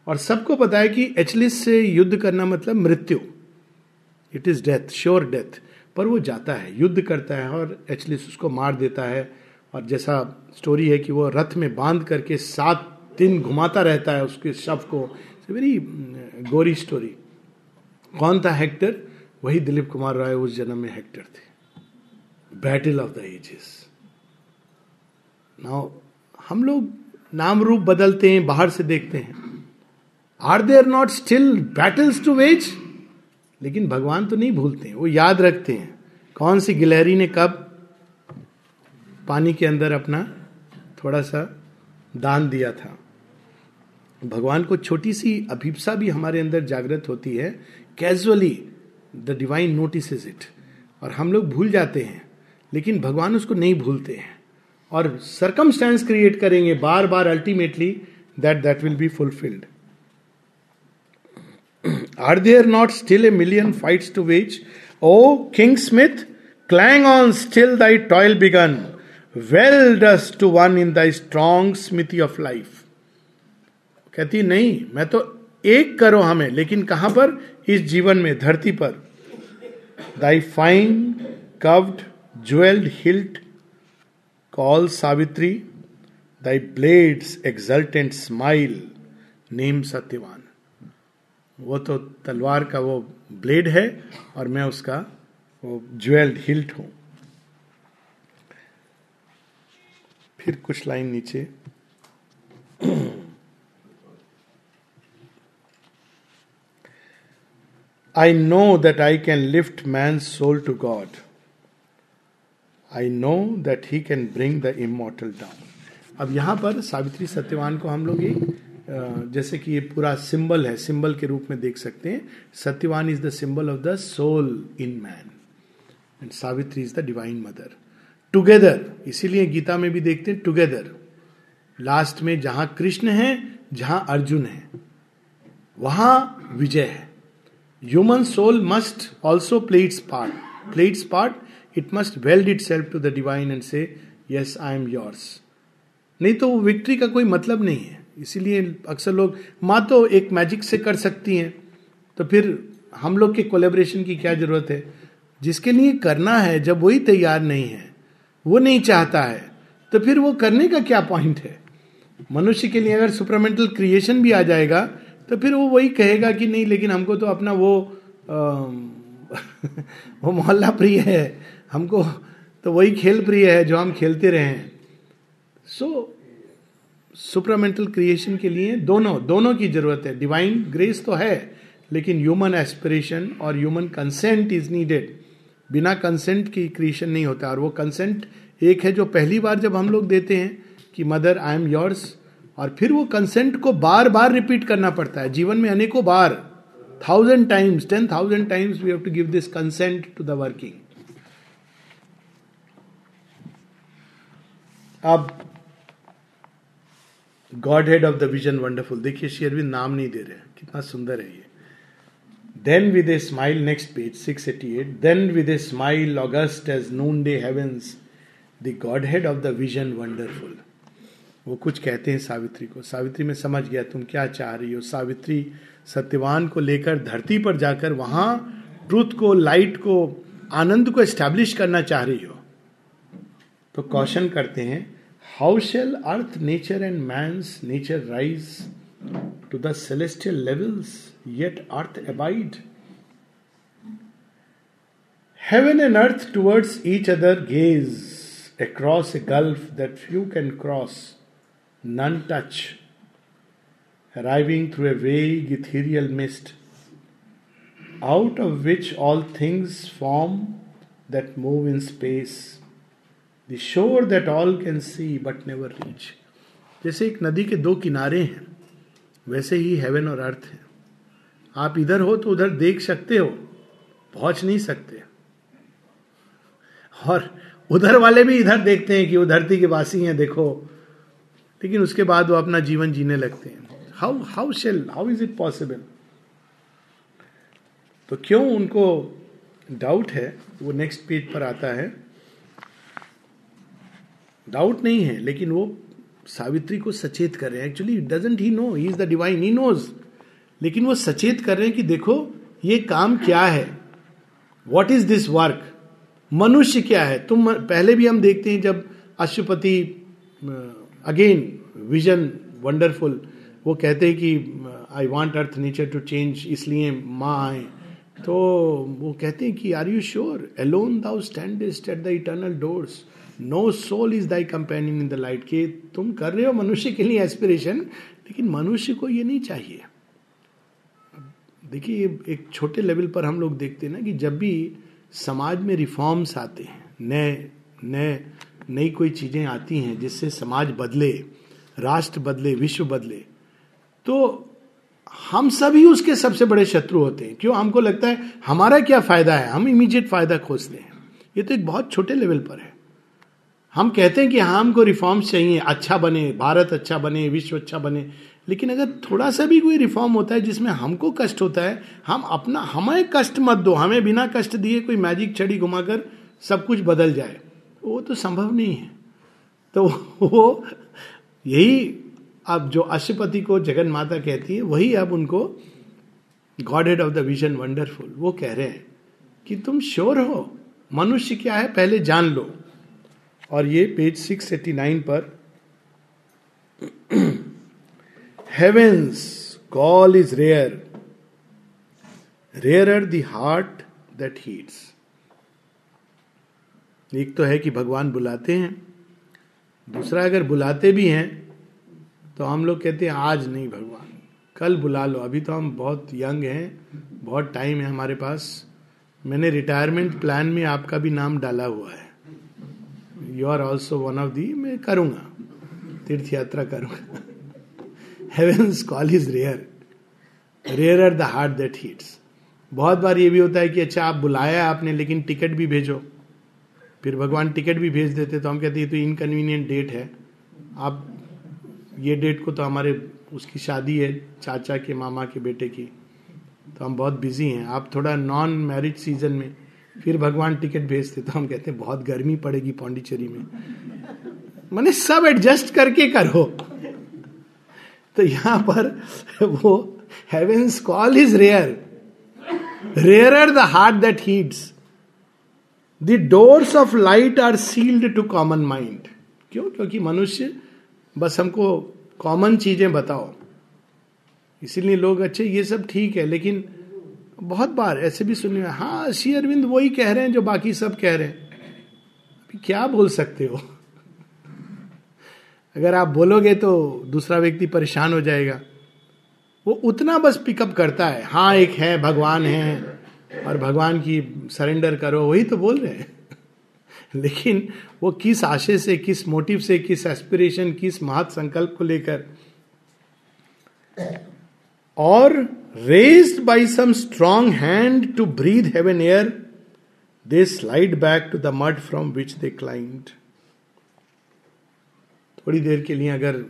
और सबको पता है कि एचलिस से युद्ध करना मतलब मृत्यु। It is death sure death पर वो जाता है, युद्ध करता है, और एचलिस उसको मार देता है। और जैसा स्टोरी है कि वो रथ में बाँध करके सात दिन घुमाता रहता है उसके शव को। वेरी गोरी स्टोरी कौन था हेक्टर? वही दिलीप कुमार राय उस जन्म में हेक्टर थे। Battle of the ages now हम लोग नाम रूप बदलते हैं, बाहर से देखते हैं। Are there not still battles to wage लेकिन भगवान तो नहीं भूलते हैं, वो याद रखते हैं। कौन सी गिलहरी ने कब पानी के अंदर अपना थोड़ा सा दान दिया था? भगवान को छोटी सी अभिप्सा भी हमारे अंदर जागृत होती है। Casually the divine notice is it और हम लोग भूल जाते हैं, लेकिन भगवान उसको नहीं भूलते हैं। और सरकमस्टेंस क्रिएट करेंगे बार बार ultimately that that will be fulfilled are there not still a million fights to wage O king smith clang on still thy toil begun well does to one in thy strong smithy of life कहती, नहीं, मैं तो एक करो हमें, लेकिन कहाँ पर? इस जीवन में, धरती पर। Thy fine carved jewelled hilt call Savitri thy blade's exultant smile name Satyavan वो तो तलवार का वो ब्लेड है, और मैं उसका वो ज्वेल्ड हिल्ट हूँ। फिर कुछ लाइन नीचे। I know that I can lift man's soul to God. I know that he can bring the immortal down. अब यहाँ पर सावित्री सत्यवान को हम लोग एक जैसे कि ये पूरा सिंबल है, सिंबल के रूप में देख सकते हैं Satyavan is the symbol of the soul in man and Savitri is the divine mother together इसीलिए गीता में भी देखते हैं टुगेदर लास्ट में जहाँ कृष्ण है, जहाँ अर्जुन है, वहाँ विजय है Human soul must also play its part. Play its part, it must weld itself to the divine and say, Yes, I am yours. नहीं तो वो विक्ट्री का कोई मतलब नहीं है इसीलिए अक्सर लोग माँ तो एक मैजिक से कर सकती हैं तो फिर हम लोग के कोलेब्रेशन की क्या ज़रूरत है जिसके लिए करना है जब वही तैयार नहीं है वो नहीं चाहता है तो फिर वो करने का क्या पॉइंट है मनुष्य के लिए अगर सुपरमेंटल क्रिएशन भी आ जाएगा तो फिर वो वही कहेगा कि नहीं लेकिन हमको तो अपना वो आ, वो मोहल्ला प्रिय है। हमको तो वही खेल प्रिय है जो हम खेलते रहे हैं। सो सुपरामेंटल क्रिएशन के लिए दोनों दोनों की ज़रूरत है। डिवाइन ग्रेस तो है लेकिन ह्यूमन एस्पिरेशन और ह्यूमन कंसेंट इज़ नीडेड बिना कंसेंट की क्रिएशन नहीं होता और वो कंसेंट एक है जो पहली बार जब हम लोग देते हैं कि मदर आई एम योर्स और फिर वो कंसेंट को बार बार रिपीट करना पड़ता है। जीवन में अनेकों बार thousand times ten thousand times we have to give this consent to the working अब godhead of the vision wonderful देखिए शेयरविंद नाम नहीं दे रहे कितना सुंदर है ये। Then with a smile next page six eighty eight then with a smile august as noonday heavens the godhead of the vision wonderful वो कुछ कहते हैं सावित्री को, सावित्री, में समझ गया तुम क्या चाह रही हो। सावित्री सत्यवान को लेकर धरती पर जाकर वहाँ ट्रूथ को, लाइट को, आनंद को एस्टैब्लिश करना चाह रही हो। तो क्वेश्चन करते हैं, how shall earth nature and man's nature rise to the celestial levels yet earth abide? Heaven and earth towards each other gaze across a gulf that few can cross none touch, arriving through a vague ethereal mist, out of which all things form that move in space, the shore that all can see but never reach. जैसे एक नदी के दो किनारे हैं वैसे ही हेवन और अर्थ है आप इधर हो तो उधर देख सकते हो पहुँच नहीं सकते और उधर वाले भी इधर देखते हैं कि वो धरती के वासी हैं देखो लेकिन उसके बाद वो अपना जीवन जीने लगते हैं। How how shall how is it possible तो क्यों उनको डाउट है? वो नेक्स्ट पेज पर आता है। डाउट नहीं है, लेकिन वो सावित्री को सचेत कर रहे हैं। Actually doesn't he know he is the divine he knows लेकिन वो सचेत कर रहे हैं कि देखो, ये काम क्या है? वॉट इज़ दिस वर्क मनुष्य क्या है? तुम पहले भी हम देखते हैं जब अशुपति अगेन विजन वंडरफुल वो कहते हैं कि I want earth nature to change इसलिए माँ आए. तो वो कहते हैं कि are you sure alone thou stand at the eternal doors no soul is thy companion in the light के तुम कर रहे हो मनुष्य के लिए एस्पिरेशन लेकिन मनुष्य को ये नहीं चाहिए। देखिए एक छोटे लेवल पर हम लोग देखते हैं ना कि जब भी समाज में रिफॉर्म्स आते हैं, नए नए नई कोई चीज़ें आती हैं जिससे समाज बदले, राष्ट्र बदले, विश्व बदले। तो हम सभी उसके सबसे बड़े शत्रु होते हैं। क्यों? हमको लगता है, हमारा क्या फ़ायदा है? हम इमीडिएट फ़ायदा खोजते हैं। ये तो एक बहुत छोटे लेवल पर है। हम कहते हैं कि हाँ हमको रिफॉर्म्स चाहिए। अच्छा बने, भारत अच्छा बने, विश्व अच्छा बने। लेकिन अगर थोड़ा सा भी कोई रिफॉर्म होता है जिसमें हमको कष्ट होता है, हम अपना, हमें कष्ट मत दो। हमें बिना कष्ट दिए कोई मैजिक छड़ी घुमाकर सब कुछ बदल जाए। वो तो संभव नहीं है। तो वो यही अब जो अशुपति को जगन माता कहती है, वही अब उनको godhead of the vision wonderful वो कह रहे हैं कि तुम श्योर हो, मनुष्य क्या है पहले जान लो। और ये पेज 689 पर heaven's call is rare rare the heart that heeds एक तो है कि भगवान बुलाते हैं, दूसरा अगर बुलाते भी हैं तो हम लोग कहते हैं, आज नहीं भगवान, कल बुला लो, अभी तो हम बहुत यंग हैं, बहुत टाइम है हमारे पास, मैंने रिटायरमेंट प्लान में आपका भी नाम डाला हुआ है you are also one of the मैं करूँगा तीर्थ यात्रा करूँगा heaven's call is rare rare are the heart that heeds बहुत बार ये भी होता है कि अच्छा आप बुलाया आपने, लेकिन टिकट भी भेजो। फिर भगवान टिकट भी भेज देते तो हम कहते हैं तो इनकन्वीनियंट डेट है। आप, ये डेट को तो हमारे, उसकी शादी है, चाचा के, मामा के, बेटे की। तो हम बहुत बिज़ी हैं। आप थोड़ा नॉन मैरिज सीज़न में फिर भगवान टिकट भेजते तो हम कहते हैं, बहुत गर्मी पड़ेगी पौंडीचेरी में। मैंने सब एडजस्ट करके करो। तो यहाँ पर वो heaven's call is rare rare the heart that heeds the doors of light are sealed to common mind क्यों? क्योंकि मनुष्य, बस हमको कॉमन चीज़ें बताओ। इसीलिए लोग, अच्छे, ये सब ठीक है, लेकिन बहुत बार ऐसे भी सुनिए हाँ श्री अरविंद वही कह रहे हैं जो बाकी सब कह रहे हैं। क्या बोल सकते हो? अगर आप बोलोगे तो दूसरा व्यक्ति परेशान हो जाएगा। वो उतना बस पिकअप करता है हाँ एक है, भगवान है। और भगवान की सरेंडर करो, वही तो बोल रहे हैं। लेकिन वो किस आशय से, किस मोटिव से, किस एस्पिरेशन किस महत संकल्प को लेकर? और raised by some strong hand to breathe heaven air they slide back to the mud from which they climbed थोड़ी देर के लिए अगर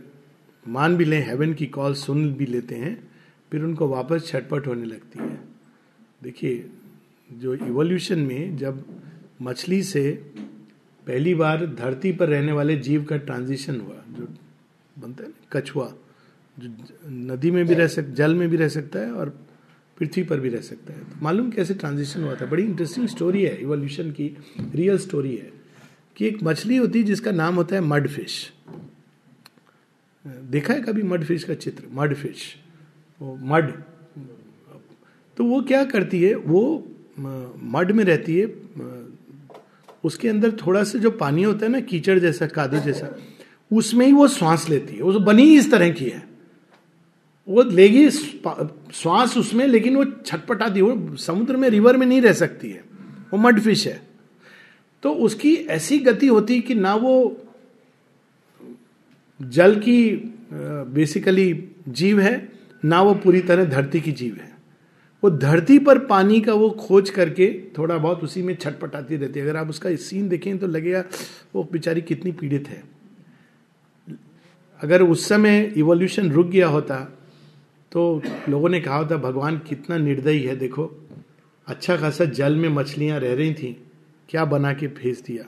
मान भी लें हेवन की कॉल सुन भी लेते हैं, फिर उनको वापस छटपट होने लगती है। देखिए, जो इवोल्यूशन में जब मछली से पहली बार धरती पर रहने वाले जीव का ट्रांजिशन हुआ, जो बनता है ना, कछुआ, जो नदी में भी रह सक, जल में भी रह सकता है और पृथ्वी पर भी रह सकता है। तो मालूम कैसे ट्रांजिशन हुआ था? बड़ी इंटरेस्टिंग स्टोरी है इवोल्यूशन की रियल स्टोरी है कि एक मछली होती है जिसका नाम होता है मड फ़िश देखा है कभी मड फ़िश का चित्र? मड फ़िश वो मड तो वो क्या करती है? वो मड में रहती है। उसके अंदर थोड़ा सा जो पानी होता है ना, कीचड़ जैसा, कादू जैसा, उसमें ही वो श्वास लेती है। वो बनी इस तरह की है। वो लेगी श्वास उसमें, लेकिन वो छटपटाती वो समुद्र में, रिवर में नहीं रह सकती है। वो मड फ़िश है। तो उसकी ऐसी गति होती कि ना वो जल की बेसिकली जीव है, ना वो पूरी तरह धरती की जीव है। वो धरती पर पानी का वो खोज करके थोड़ा बहुत उसी में छटपटाती रहती है। अगर आप उसका सीन देखें तो लगेगा वो बेचारी कितनी पीड़ित है। अगर उस समय इवोल्यूशन रुक गया होता तो लोगों ने कहा होता, भगवान कितना निर्दयी है, देखो। अच्छा खासा जल में मछलियाँ रह रही थी, क्या बना के भेज दिया?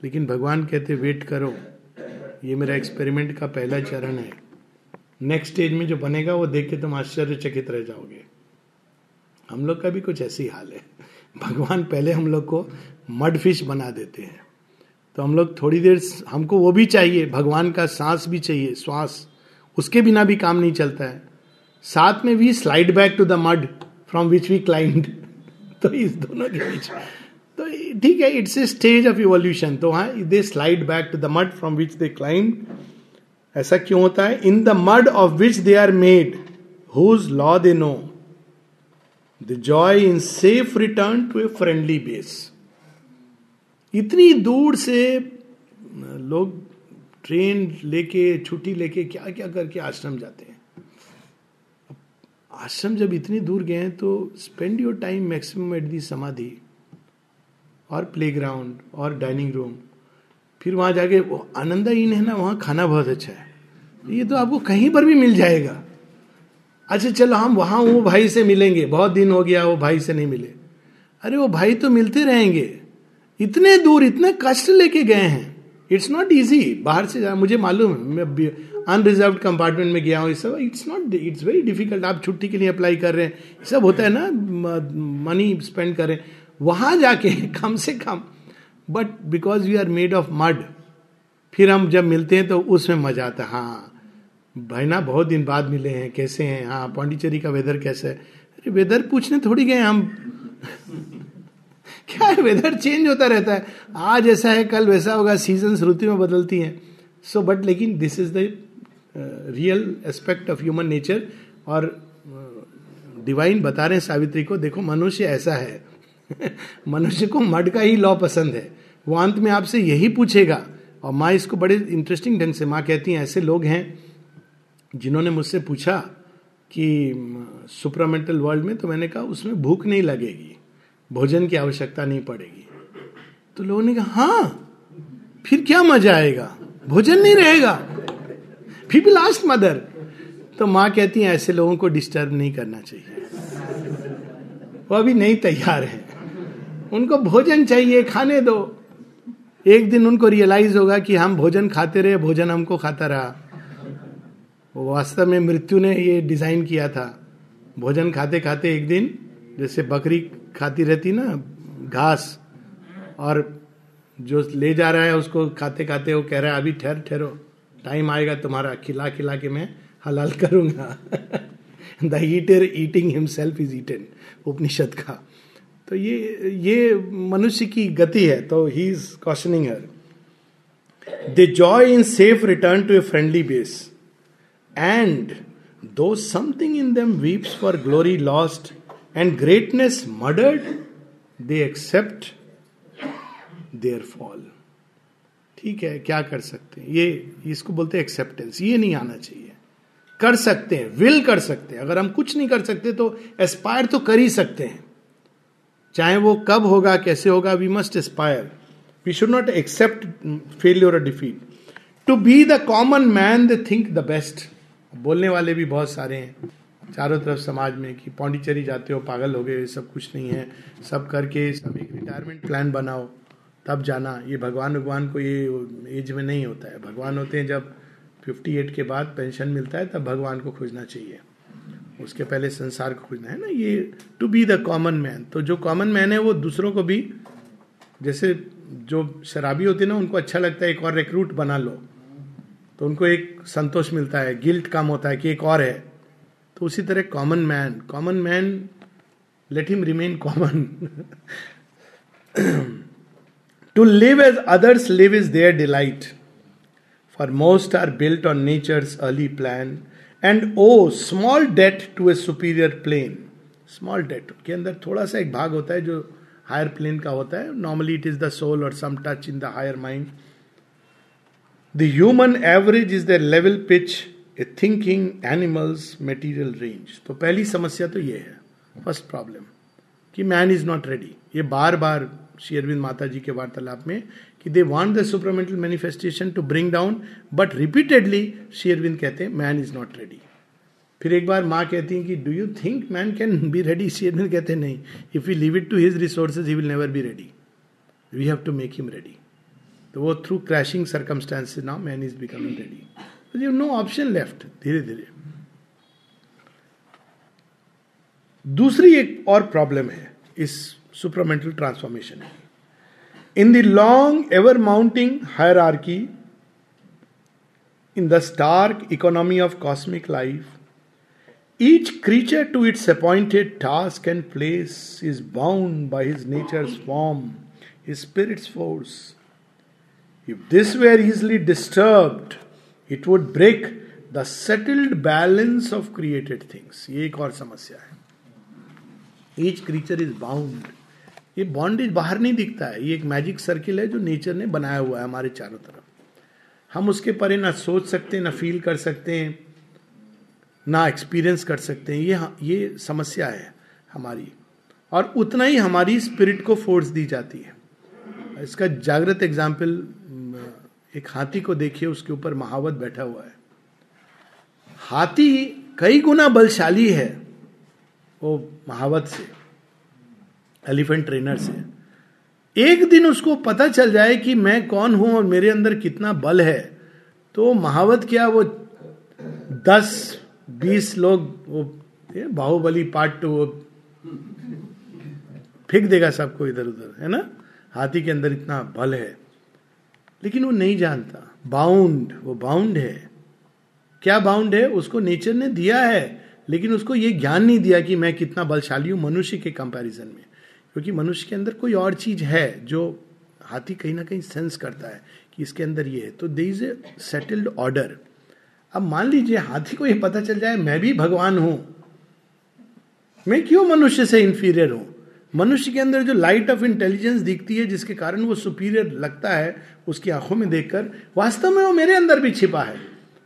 लेकिन भगवान कहते वेट करो, ये मेरा एक्सपेरिमेंट का पहला चरण है। नेक्स्ट स्टेज में जो बनेगा, वो देख के तुम आश्चर्यचकित रह जाओगे। हम लोग का भी कुछ ऐसी हाल है। भगवान पहले हम लोग को मड फ़िश बना देते हैं। तो हम लोग थोड़ी देर हमको वो भी चाहिए, भगवान का सांस भी चाहिए, श्वास। उसके बिना भी काम नहीं चलता है। साथ में भी slide back to the mud from which we climbed तो इस दोनों के बीच। तो ठीक है it's a stage of evolution तो हाँ they slide back to the mud from which they climbed ऐसा क्यों होता है? In the mud of which they are made whose law they know the joy in safe return to a friendly base इतनी दूर से, लोग ट्रेन लेके, छुट्टी लेके क्या क्या करके आश्रम जाते हैं। आश्रम जब इतनी दूर गए हैं तो spend your time maximum at the samadhi और प्लेग्राउंड और डाइनिंग रूम फिर वहाँ जाके आनंदा इन है ना, वहाँ खाना बहुत अच्छा है। ये तो आपको कहीं पर भी मिल जाएगा। अच्छा चलो हम वहाँ वो भाई से मिलेंगे। बहुत दिन हो गया, वो भाई से नहीं मिले। अरे, वो भाई तो मिलते रहेंगे। इतने दूर, इतने कष्ट लेके गए हैं। इट्स नॉट इजी बाहर से मुझे मालूम है, मैं अनरिजर्व कंपार्टमेंट में गया हूँ सब। It's not it's very difficult आप छुट्टी के लिए अप्लाई कर रहे हैं। सब होता है ना मनी स्पेंड करें वहाँ जाके कम से कम but because we are made of mud फिर हम जब मिलते हैं तो उसमें मज़ा आता है। हाँ। भाई ना बहुत दिन बाद मिले हैं कैसे हैं? हाँ पांडिचेरी का वेदर कैसा है? अरे वेदर पूछने थोड़ी गए हम। क्या है वेदर चेंज होता रहता है? आज ऐसा है कल वैसा होगा सीज़न ऋतु में बदलती हैं। सो बट लेकिन this is the real aspect of human nature और डिवाइन uh, बता रहे हैं सावित्री को देखो मनुष्य ऐसा है। मनुष्य को मड का ही लॉ पसंद है। वो अंत में आपसे यही पूछेगा। और माँ इसको बड़े इंटरेस्टिंग ढंग से माँ कहती हैं ऐसे लोग हैं जिन्होंने मुझसे पूछा कि सुपरामेंटल वर्ल्ड में तो मैंने कहा, उसमें भूख नहीं लगेगी, भोजन की आवश्यकता नहीं पड़ेगी। तो लोगों ने कहा हाँ फिर क्या मज़ा आएगा? भोजन नहीं रहेगा। फिर भी लास्ट मदर तो माँ कहती है, ऐसे लोगों को डिस्टर्ब नहीं करना चाहिए। वो अभी नहीं तैयार है। उनको भोजन चाहिए, खाने दो। एक दिन उनको रियलाइज़ होगा कि हम भोजन खाते रहे, भोजन हमको खाता रहा। वास्तव में मृत्यु ने ये डिज़ाइन किया था। भोजन खाते खाते एक दिन, जैसे बकरी खाती रहती ना, घास, और जो ले जा रहा है उसको खाते खाते वो कह रहा है, अभी ठहर, ठहरो टाइम आएगा तुम्हारा, खिला खिला के मैं हलाल करूँगा। The eater eating himself is eaten Upanishad का। तो ये ये मनुष्य की गति है तो he is questioning her the joy in safe return to a friendly base And though something in them weeps for glory lost and greatness murdered, they accept their fall. ठीक है क्या कर सकते हैं? ये इसको बोलते हैं एक्सेप्टेंस ये नहीं आना चाहिए। कर सकते हैं विल कर सकते हैं। अगर हम कुछ नहीं कर सकते तो एस्पायर तो कर ही सकते हैं। चाहे वो कब होगा कैसे होगा we must aspire we should not accept failure defeat to be the common man the think the best बोलने वाले भी बहुत सारे हैं। चारों तरफ़ समाज में कि पौंडीचेरी जाते हो, पागल हो गए सब कुछ नहीं है। सब करके सब एक रिटायरमेंट प्लान बनाओ, तब जाना। ये भगवान भगवान को ये एज में नहीं होता है। भगवान होते हैं जब 58 के बाद पेंशन मिलता है, तब भगवान को खोजना चाहिए। उसके पहले संसार को खोजना है ना, ये to be the common man तो जो कॉमन मैन है, वो दूसरों को भी, जैसे जो शराबी होते हैं ना, उनको अच्छा लगता है, एक और रिक्रूट बना लो। तो उनको एक संतोष मिलता है, गिल्ट कम होता है कि एक और है। तो उसी तरह common man common man let him remain common to live as others live is their delight for most are built on nature's early plan and owe small debt to a superior plane small debt के अंदर थोड़ा सा एक भाग होता है जो हायर प्लेन का होता है। Normally it is the soul और some touch in the higher mind the human average is the level pitch a thinking animal's material range तो पहली समस्या तो ये है फ़र्स्ट प्रॉब्लम कि मैन इज़ नॉट रेडी ये बार बार श्री शेयरविंद माता जी के वार्तालाप में, कि they want the supramental manifestation to bring down but repeatedly शेयरविंद कहते हैं मैन इज़ नॉट रेडी फिर एक बार माँ कहती है कि do you think man can be ready शेयरविंद कहते हैं, नहीं. If you leave it to his resources he will never be ready we have to make him ready तो वो through crashing circumstances now man is becoming ready you know option left धीरे धीरे। दूसरी एक और प्रॉब्लम है, इस सुपरमेंटल ट्रांसफॉर्मेशन की। In the long ever mounting hierarchy in the stark economy of cosmic life each creature to its appointed task and place is bound by his nature's form his spirit's force if this were easily disturbed it would break the settled balance of created things ये एक और समस्या है। ईच क्रीचर इज़ बाउंड ये बॉन्डेज बाहर नहीं दिखता है। ये एक मैजिक सर्किल है जो नेचर ने बनाया हुआ है हमारे चारों तरफ़। हम उसके परे ना सोच सकते, ना फील कर सकते हैं, ना एक्सपीरियंस कर सकते हैं। ये ये समस्या है हमारी। और उतना ही हमारी स्पिरिट को फोर्स दी जाती है। इसका जागृत एग्ज़ाम्पल एक हाथी को देखिए, उसके ऊपर महावत बैठा हुआ है। हाथी कई गुना बलशाली है, वो महावत से, एलिफेंट ट्रेनर से। एक दिन उसको पता चल जाए कि मैं कौन हूँ और मेरे अंदर कितना बल है तो महावत क्या वो दस, बीस लोग, वो बाहुबली पार्ट टू वो फेंक देगा सबको इधर उधर है ना? हाथी के अंदर इतना बल है। लेकिन वो नहीं जानता। बाउंड वो बाउंड है। क्या बाउंड है? उसको नेचर ने दिया है, लेकिन उसको ये ज्ञान नहीं दिया कि मैं कितना बलशाली हूँ मनुष्य के कंपैरिजन में। क्योंकि मनुष्य के अंदर कोई और चीज़ है जो हाथी कहीं ना कहीं सेंस करता है कि इसके अंदर ये है। तो there is a settled order अब मान लीजिए हाथी को ये पता चल जाए, मैं भी भगवान हूँ। मैं क्यों मनुष्य से इंफीरियर हूँ? मनुष्य के अंदर जो लाइट ऑफ़ इंटेलिजेंस दिखती है, जिसके कारण वो सुपीरियर लगता है, उसकी आँखों में देखकर, वास्तव में वो मेरे अंदर भी छिपा है।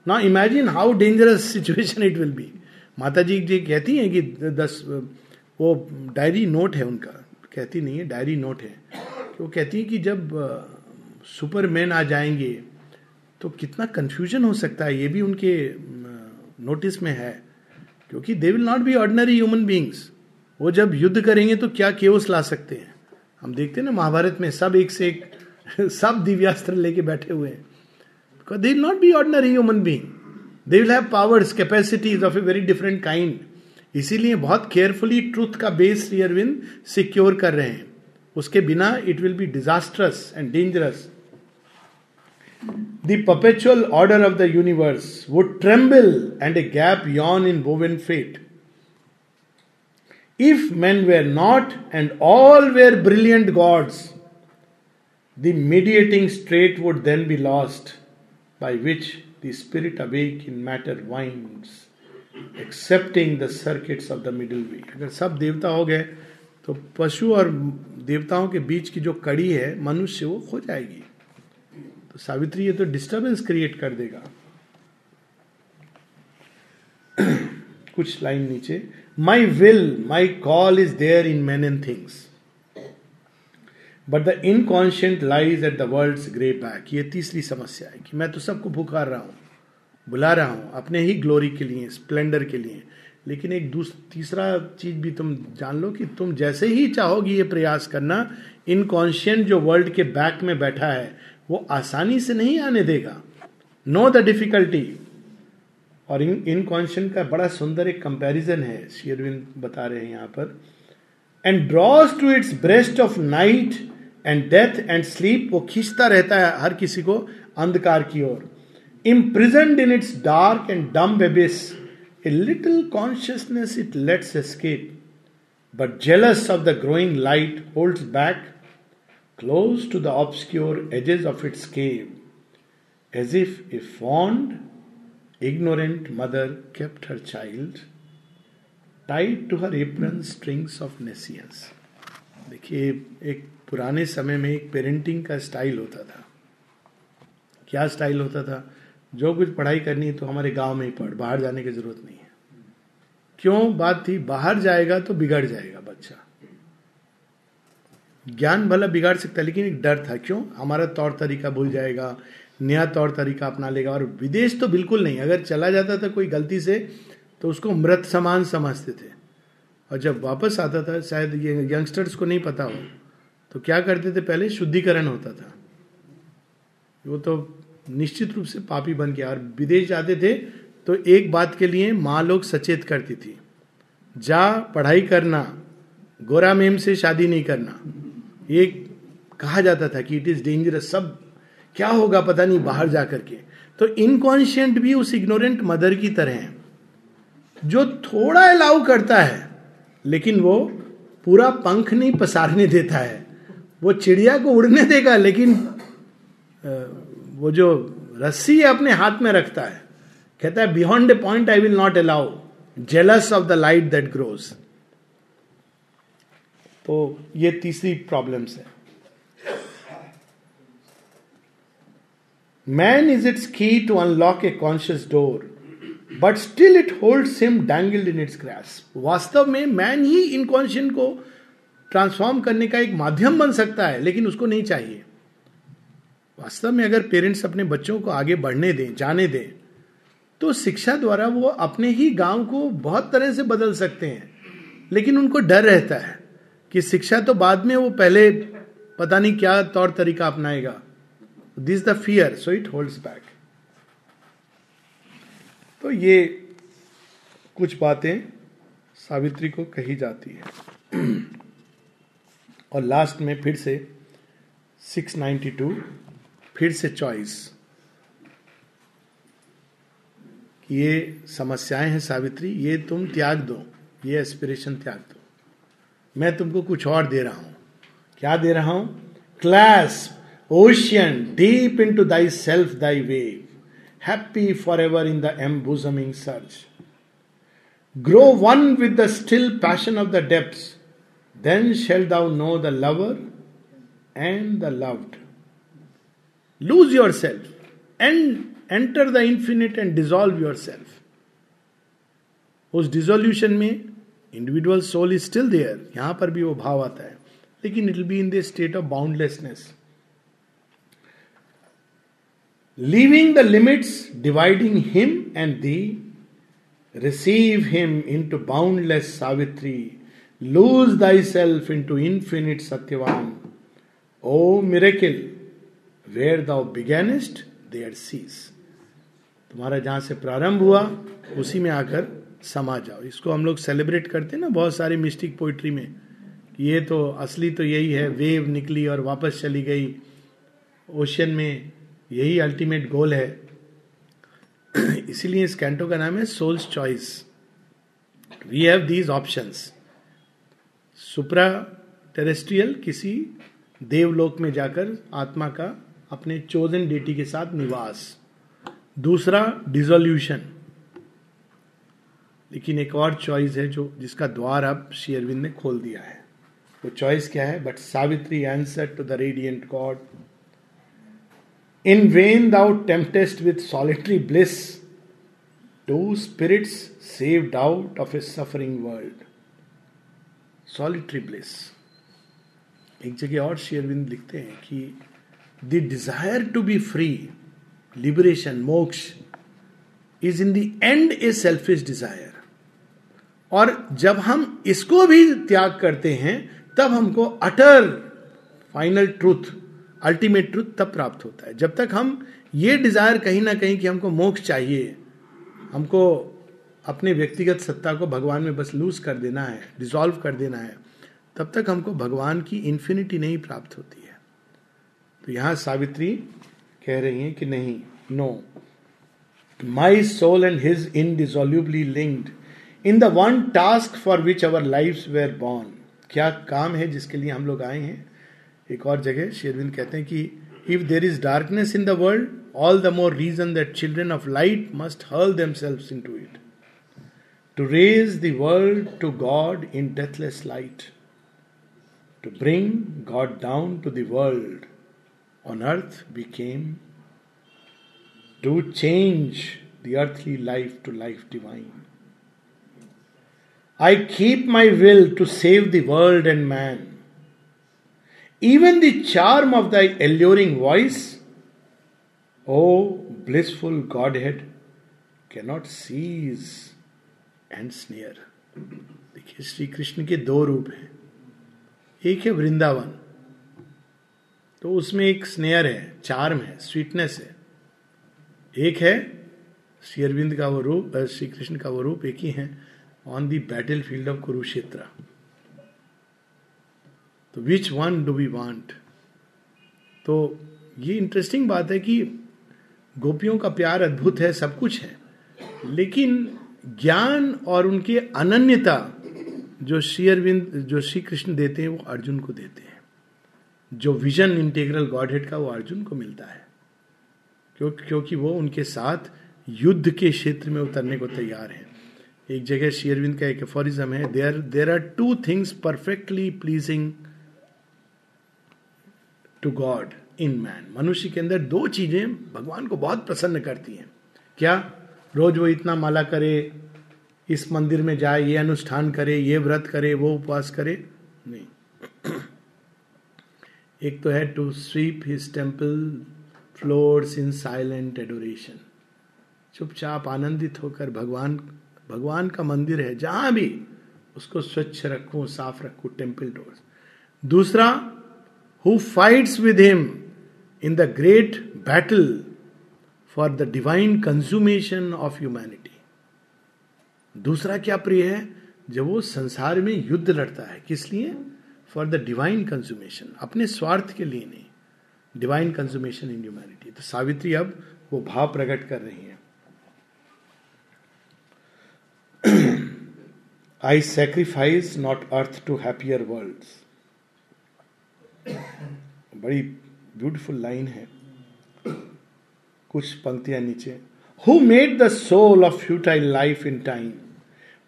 ना imagine how dangerous situation it will be माता जी जी कहती हैं कि दस, वो डायरी नोट है उनका। कहती नहीं है डायरी नोट है। वो कहती है कि जब सुपरमैन आ जाएँगे तो कितना कंफ्यूजन हो सकता है। ये भी उनके नोटिस में है। क्योंकि they will not be ordinary human beings वो जब युद्ध करेंगे तो क्या केवस ला सकते हैं? हम देखते हैं ना, महाभारत में सब एक से एक, सब दिव्यास्त्र लेके बैठे हुए हैं। They not be ordinary human being they will have powers capacities of a very different kind इसीलिए बहुत केयरफुली ट्रूथ का बेस रियरविंद सिक्योर कर रहे हैं। उसके बिना it will be disastrous and dangerous the perpetual order of the universe would tremble and a gap Yon in woven fate if man were not and all were brilliant gods the mediating straight would then be lost by which the spirit awake in matter winds accepting the circuits of the middle way अगर सब देवता हो गए तो पशु और देवताओं के बीच की जो कड़ी है, मनुष्य, वो खो जाएगी। तो सावित्री, ये तो डिस्टर्बेंस क्रिएट कर देगा। कुछ लाइन नीचे। My will my call is there in man and things but the inconscient lies at the world grey back ये तीसरी समस्या है कि मैं तो सबको पुकार रहा हूँ, बुला रहा हूँ, अपने ही ग्लोरी के लिए स्प्लेंडर के लिए। लेकिन एक तीसरा चीज़ भी तुम जान लो कि तुम जैसे ही चाहोगी ये प्रयास करना इनकॉन्शियंट जो वर्ल्ड के बैक में बैठा है, वो आसानी से नहीं आने देगा। नो द डिफिकल्टी और इन इनकॉन्शियंट का बड़ा सुंदर एक कंपैरिजन है शेयरविन बता रहे हैं यहाँ पर। And draws to its breast of night and death and sleep वो खींचता रहता है हर किसी को अंधकार की ओर। Imprisoned in its dark and dumb abyss a little consciousness it lets escape but jealous of the growing light hold back close to the obscure edges of its cave as if a fond ignorant mother kept her child tied to her apron strings of nescience. देखिए, एक पुराने समय में एक पेरेंटिंग का स्टाइल होता था। क्या स्टाइल होता था? जो कुछ पढ़ाई करनी है तो हमारे गाँव में ही पढ़, बाहर जाने की ज़रूरत नहीं है। क्यों? बात थी, बाहर जाएगा तो बिगड़ जाएगा बच्चा। ज्ञान भला बिगाड़ सकता है, लेकिन एक डर था। क्यों? हमारा तौर तरीका भूल जाएगा नया तौर तरीका अपना लेगा। और विदेश तो बिल्कुल नहीं। अगर चला जाता था कोई गलती से तो उसको मृत समान समझते थे। और जब वापस आता था, शायद ये यंगस्टर्स को नहीं पता हो तो क्या करते थे? पहले शुद्धिकरण होता था। वो तो निश्चित रूप से पापी बन गया। और विदेश जाते थे तो एक बात के लिए माँ लोग सचेत करती थी। जा, पढ़ाई करना गोरा मेम से शादी नहीं करना। ये कहा जाता था कि इट इज़ डेंजरस सब क्या होगा पता नहीं बाहर जाकर के। तो इनकॉन्शियंट भी उस इग्नोरेंट मदर की तरह है, जो थोड़ा अलाउ करता है, लेकिन वो पूरा पंख नहीं पसारने देता है। वो चिड़िया को उड़ने देगा, लेकिन वो जो रस्सी है अपने हाथ में रखता है, कहता है beyond a point I will not allow jealous of the light that grows तो ये तीसरी प्रॉब्लम्स है। Man is its key to unlock a conscious door but still it hold him dangled in its grasp वास्तव में मैन ही इनकॉन्शियंट को ट्रांसफॉर्म करने का एक माध्यम बन सकता है, लेकिन उसको नहीं चाहिए। वास्तव में अगर पेरेंट्स अपने बच्चों को आगे बढ़ने दें, जाने दें तो शिक्षा द्वारा वो अपने ही गाँव को बहुत तरह से बदल सकते हैं। लेकिन उनको डर रहता है कि शिक्षा तो बाद में वो पहले पता नहीं क्या तौर तरीका अपनाएगा। This the fear so it holds back तो ये कुछ बातें सावित्री को कही जाती है। और लास्ट में फिर से 692 फिर से चॉइस कि ये समस्याएँ हैं सावित्री, ये तुम त्याग दो, ये एस्पिरेशन त्याग दो। मैं तुमको कुछ और दे रहा हूँ। क्या दे रहा हूँ? Clasp into thy self thy wave happy forever in the embosoming surge. Grow one with the still passion of the depths, then shalt thou know the lover and the loved. Lose yourself and enter the infinite and dissolve yourself. उस डिजोल्यूशन में individual soul is still there यहाँ पर भी वो भाव आता है लेकिन it will be in the state of boundlessness leaving the limits dividing him and thee receive him into boundless Savitri lose thy self into infinite Satyavan O miracle where thou beginnest there cease तुम्हारा जहाँ से प्रारंभ हुआ, उसी में आकर समा जाओ। इसको हम लोग सेलिब्रेट करते हैं ना बहुत सारी मिस्टिक पोइट्री में। ये तो असली तो यही है वेव निकली और वापस चली गई ओशन में। यही अल्टीमेट गोल है। इसीलिए इस कैंटो का नाम है soul's choice we have these options supra terrestrial किसी देवलोक में जाकर आत्मा का अपने चोजन डेटी के साथ निवास। दूसरा डिजोल्यूशन लेकिन एक और चॉइस है जो, जिसका द्वार अब शेयरविंद ने खोल दिया है। वो चॉइस क्या है? But Savitri answer to the radiant god In vain thou temptest with solitary bliss two spirits saved out of a suffering world. Solitary bliss. एक जगह और शेयरविंद लिखते हैं कि the desire to be free liberation मोक्ष is in the end a selfish desire और जब हम इसको भी त्याग करते हैं तब हमको utter final truth ultimate truth तब प्राप्त होता है। जब तक हम ये डिज़ायर कहीं ना कहीं कि हमको मोक्ष चाहिए, हमको अपने व्यक्तिगत सत्ता को भगवान में बस लूज कर देना है डिसॉल्व कर देना है, तब तक हमको भगवान की इंफिनिटी नहीं प्राप्त होती है। तो यहाँ सावित्री कह रही हैं कि नहीं no my soul and his indissolubly linked in the one task for which our life were born क्या काम है जिसके लिए हम लोग आए हैं? एक और जगह शेरविंद कहते हैं कि if there is darkness in the world all the more reason that children of light must hurl themselves into it to raise the world to God in deathless light to bring God down to the world on earth became to change the earthly life to life divine keep my will to save the world and man. Even the charm of thy alluring voice, O blissful Godhead, cannot seize and snare. देखिए श्री कृष्ण के दो रूप हैं। एक है वृंदावन तो उसमें एक स्नेयर है चार्म है स्वीटनेस है। एक है श्री अरविंद का वो रूप श्री कृष्ण का वो रूप एक ही है on the battlefield of Kurukshetra तो which one do we want तो ये इंटरेस्टिंग बात है कि गोपियों का प्यार अद्भुत है, सब कुछ है। लेकिन ज्ञान और उनके अनन्यता जो श्री अरविंद, जो श्री कृष्ण देते हैं, वो अर्जुन को देते हैं। जो विजन इंटीग्रल गॉडहेड का, वो अर्जुन को मिलता है। क्यों, क्योंकि वो उनके साथ युद्ध के क्षेत्र में उतरने को तैयार है। एक जगह शेयरविंद का एक एफोरिज्म है there there are two things perfectly pleasing to God in man मनुष्य के अंदर दो चीज़ें भगवान को बहुत प्रसन्न करती हैं। क्या? रोज वो इतना माला करे, इस मंदिर में जाए, ये अनुष्ठान करे, ये व्रत करे, वो उपवास करे? नहीं। एक तो है to sweep his temple floors in silent adoration चुपचाप आनंदित होकर भगवान भगवान का मंदिर है, जहाँ भी, उसको स्वच्छ रखो, साफ़ रखो टेंपल डोर्स दूसरा who fights with him in the great battle for the divine consummation of humanity दूसरा क्या प्रिय है? जब वो संसार में युद्ध लड़ता है, किस लिए? फॉर द डिवाइन कंज्यूमेशन अपने स्वार्थ के लिए नहीं डिवाइन कंज्यूमेशन इन ह्यूमैनिटी तो सावित्री अब वो भाव प्रकट कर रही है। I sacrifice not earth to happier world बड़ी ब्यूटिफुल लाइन है। कुछ पंक्तियाँ नीचे। Who made the soul of futile life in time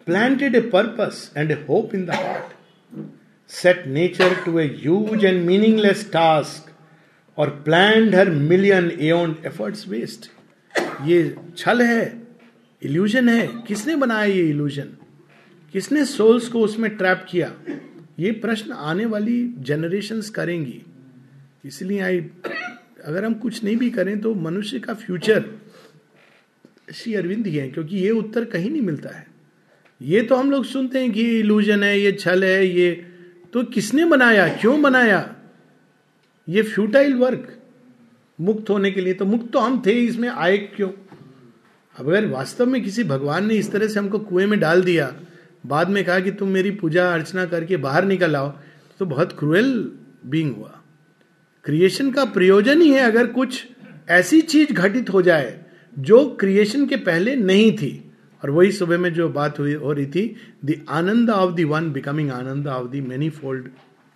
planted a purpose and a hope in the heart set nature to a huge and meaningless task or plan her million an efforts waste ये छल है इल्यूजन है। किसने बनाया ये इल्यूजन किसने सोल्स को उसमें ट्रैप किया? ये प्रश्न आने वाली जनरेशन करेंगी। इसलिए आई, अगर हम कुछ नहीं भी करें तो मनुष्य का फ्यूचर श्री अरविंद ही है, क्योंकि ये उत्तर कहीं नहीं मिलता है। ये तो हम लोग सुनते हैं कि इल्यूजन है, ये छल है, ये तो किसने बनाया, क्यों बनाया? ये फ्यूटाइल वर्क मुक्त होने के लिए तो मुक्त तो हम थे, इसमें आए क्यों? अब अगर वास्तव में किसी भगवान ने इस तरह से हमको कुएँ में डाल दिया बाद में कहा कि तुम मेरी पूजा अर्चना करके बाहर निकल आओ तो बहुत क्रूएल बींग हुआ। क्रिएशन का प्रयोजन ही है अगर कुछ ऐसी चीज़ घटित हो जाए जो क्रिएशन के पहले नहीं थी। और वही सुबह में जो बात हुई, हो रही थी the Ananda of the one becoming Ananda of the manifold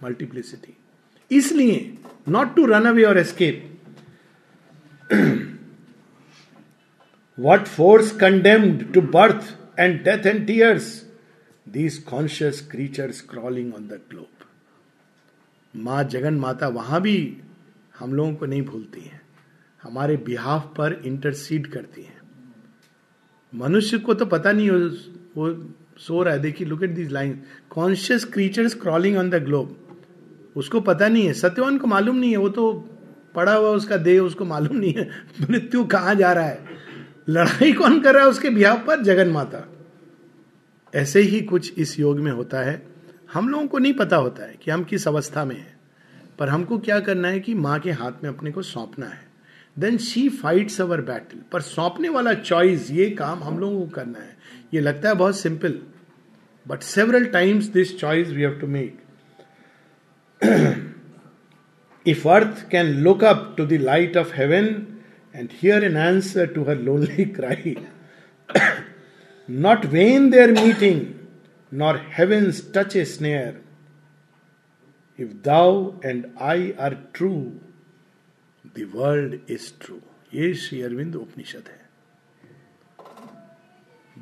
multiplicity इसलिए not to run away or escape What force condemned to birth and death and tears? These conscious creatures crawling on the globe. माँ जगन माता वहाँ भी हम लोगों को नहीं भूलती हैं। हमारे बिहाफ पर इंटरसीड करती हैं। मनुष्य को तो पता नहीं हो, वो सो रहा है। देखिए look at these line conscious creatures crawling on the globe उसको पता नहीं है। सत्यवान को मालूम नहीं है। वो तो पड़ा हुआ उसका देह उसको मालूम नहीं है। मृत्यु कहाँ जा रहा है? लड़ाई कौन कर रहा है उसके बिहाव पर? जगन माता। ऐसे ही कुछ इस योग में होता है, हम लोगों को नहीं पता होता है कि हम किस अवस्था में हैं, पर हमको क्या करना है कि माँ के हाथ में अपने को सौंपना है। Then she fights our battle पर सौंपने वाला चॉइस ये काम हम लोगों को करना है। ये लगता है बहुत simple but several times this choice we have to make if earth can look up to the light of heaven and hear an answer to her lonely cry. Not vain their meeting, nor heaven's touch a snare. If thou and I are true, the world is true. ये श्री अरविंद उपनिषद है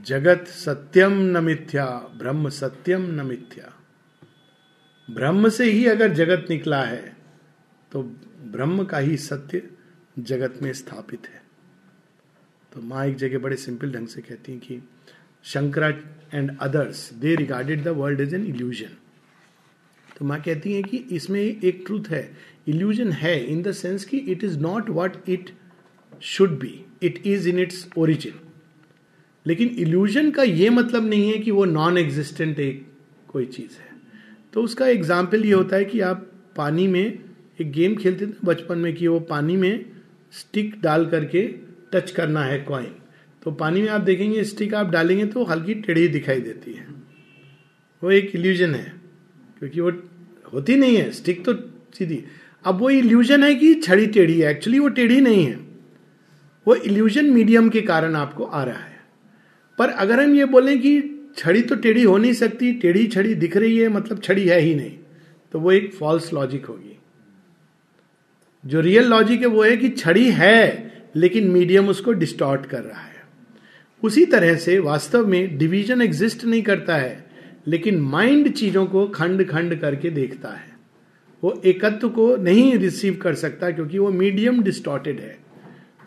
जगत सत्यम न मिथ्या ब्रह्म सत्यम न मिथ्या ब्रह्म से ही अगर जगत निकला है तो ब्रह्म का ही सत्य जगत में स्थापित है तो माँ एक जगह बड़े सिंपल ढंग से कहती हैं कि Shankara and others they regarded the world is an illusion तो माँ कहती है कि इसमें एक ट्रूथ है। इल्यूजन है इन द सेंस कि it is not what it should be it is in its origin लेकिन इल्यूजन का ये मतलब नहीं है कि वो नॉन एग्जिस्टेंट एक कोई चीज़ है। तो उसका एग्ज़ाम्पल ये होता है कि आप पानी में एक गेम खेलते थे बचपन में कि वो पानी में स्टिक डाल करके टच करना है कॉइन तो पानी में आप देखेंगे, स्टिक आप डालेंगे तो हल्की टेढ़ी दिखाई देती है। वो एक इल्यूजन है, क्योंकि वो होती नहीं है, स्टिक तो सीधी। अब वो इल्यूजन है कि छड़ी टेढ़ी है एक्चुअली वो टेढ़ी नहीं है। वो इल्यूजन मीडियम के कारण आपको आ रहा है। पर अगर हम ये बोलें कि छड़ी तो टेढ़ी हो नहीं सकती, टेढ़ी छड़ी दिख रही है मतलब छड़ी है ही नहीं तो वो एक फॉल्स लॉजिक होगी। जो रियल लॉजिक है वो है कि छड़ी है, लेकिन मीडियम उसको डिस्टॉर्ट कर रहा है। उसी तरह से वास्तव में डिवीज़न एग्जिस्ट नहीं करता है, लेकिन माइंड चीज़ों को खंड खंड करके देखता है। वो एकत्व को नहीं रिसीव कर सकता क्योंकि वो मीडियम डिस्टॉर्टेड है।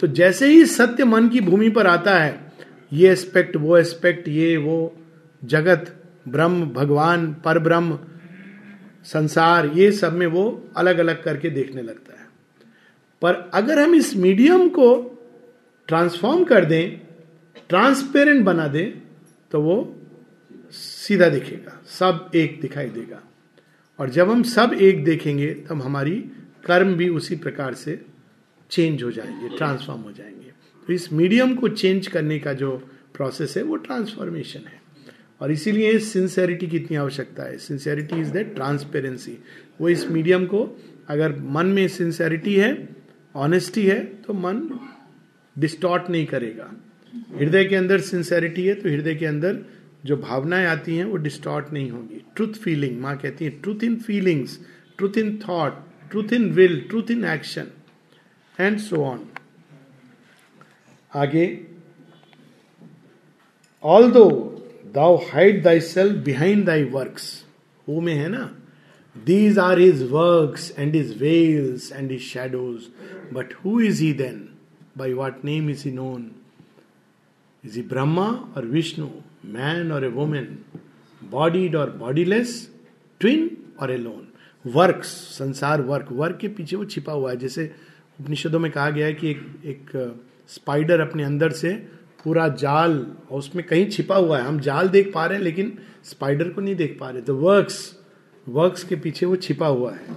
तो जैसे ही सत्य मन की भूमि पर आता है, ये एस्पेक्ट वो एस्पेक्ट ये, वो, जगत, ब्रह्म, भगवान पर ब्रह्म संसार, ये सब में वो अलग अलग करके देखने लगता है। पर अगर हम इस मीडियम को ट्रांसफॉर्म कर दें ट्रांसपेरेंट बना दें तो वो सीधा दिखेगा, सब एक दिखाई देगा। और जब हम सब एक देखेंगे, तब हमारी कर्म भी उसी प्रकार से चेंज हो जाएँगे ट्रांसफॉर्म हो जाएँगे। तो इस मीडियम को चेंज करने का जो प्रोसेस है, वो ट्रांसफॉर्मेशन है। और इसीलिए सिंसेरिटी की इतनी आवश्यकता है। सिंसेरिटी इज़ द ट्रांसपेरेंसी वो इस मीडियम को अगर मन में सिंसेरिटी है ऑनेस्टी है तो मन डिस्टॉर्ट नहीं करेगा। हृदय के अंदर सिंसेरिटी है तो हृदय के अंदर जो भावनाएँ आती हैं, वो डिस्टॉर्ट नहीं होगी। ट्रुथ फीलिंग माँ कहती है truth in feelings truth in thought truth in will truth in action and so on आगे although thou hide thyself behind thy work वो में है ना these are his work and his veils and his shadows but who is he then by what name is he known he Brahma और विष्णु मैन और ए वुमेन बॉडीड और bodiless twin or a lone work संसार वर्क वर्क के पीछे वो छिपा हुआ है। जैसे उपनिषदों में कहा गया है कि एक एक स्पाइडर अपने अंदर से पूरा जाल, और उसमें कहीं छिपा हुआ है। हम जाल देख पा रहे हैं, लेकिन स्पाइडर को नहीं देख पा रहे। तो वर्क्स वर्क्स के पीछे वो छिपा हुआ है।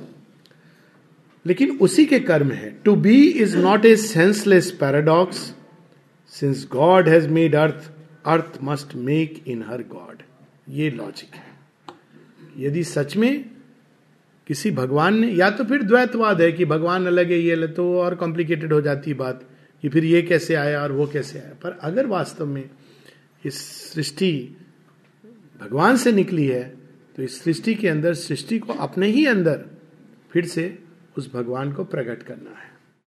लेकिन उसी के कर्म है। To be is not a senseless paradox since God has made earth earth must make in her God ये लॉजिक है। यदि सच में किसी भगवान ने, या तो फिर द्वैतवाद है कि भगवान अलग है, ये तो और कॉम्प्लिकेटेड हो जाती बात कि फिर ये कैसे आया और वो कैसे आया। पर अगर वास्तव में इस सृष्टि भगवान से निकली है तो इस सृष्टि के अंदर, सृष्टि को अपने ही अंदर फिर से उस भगवान को प्रकट करना है।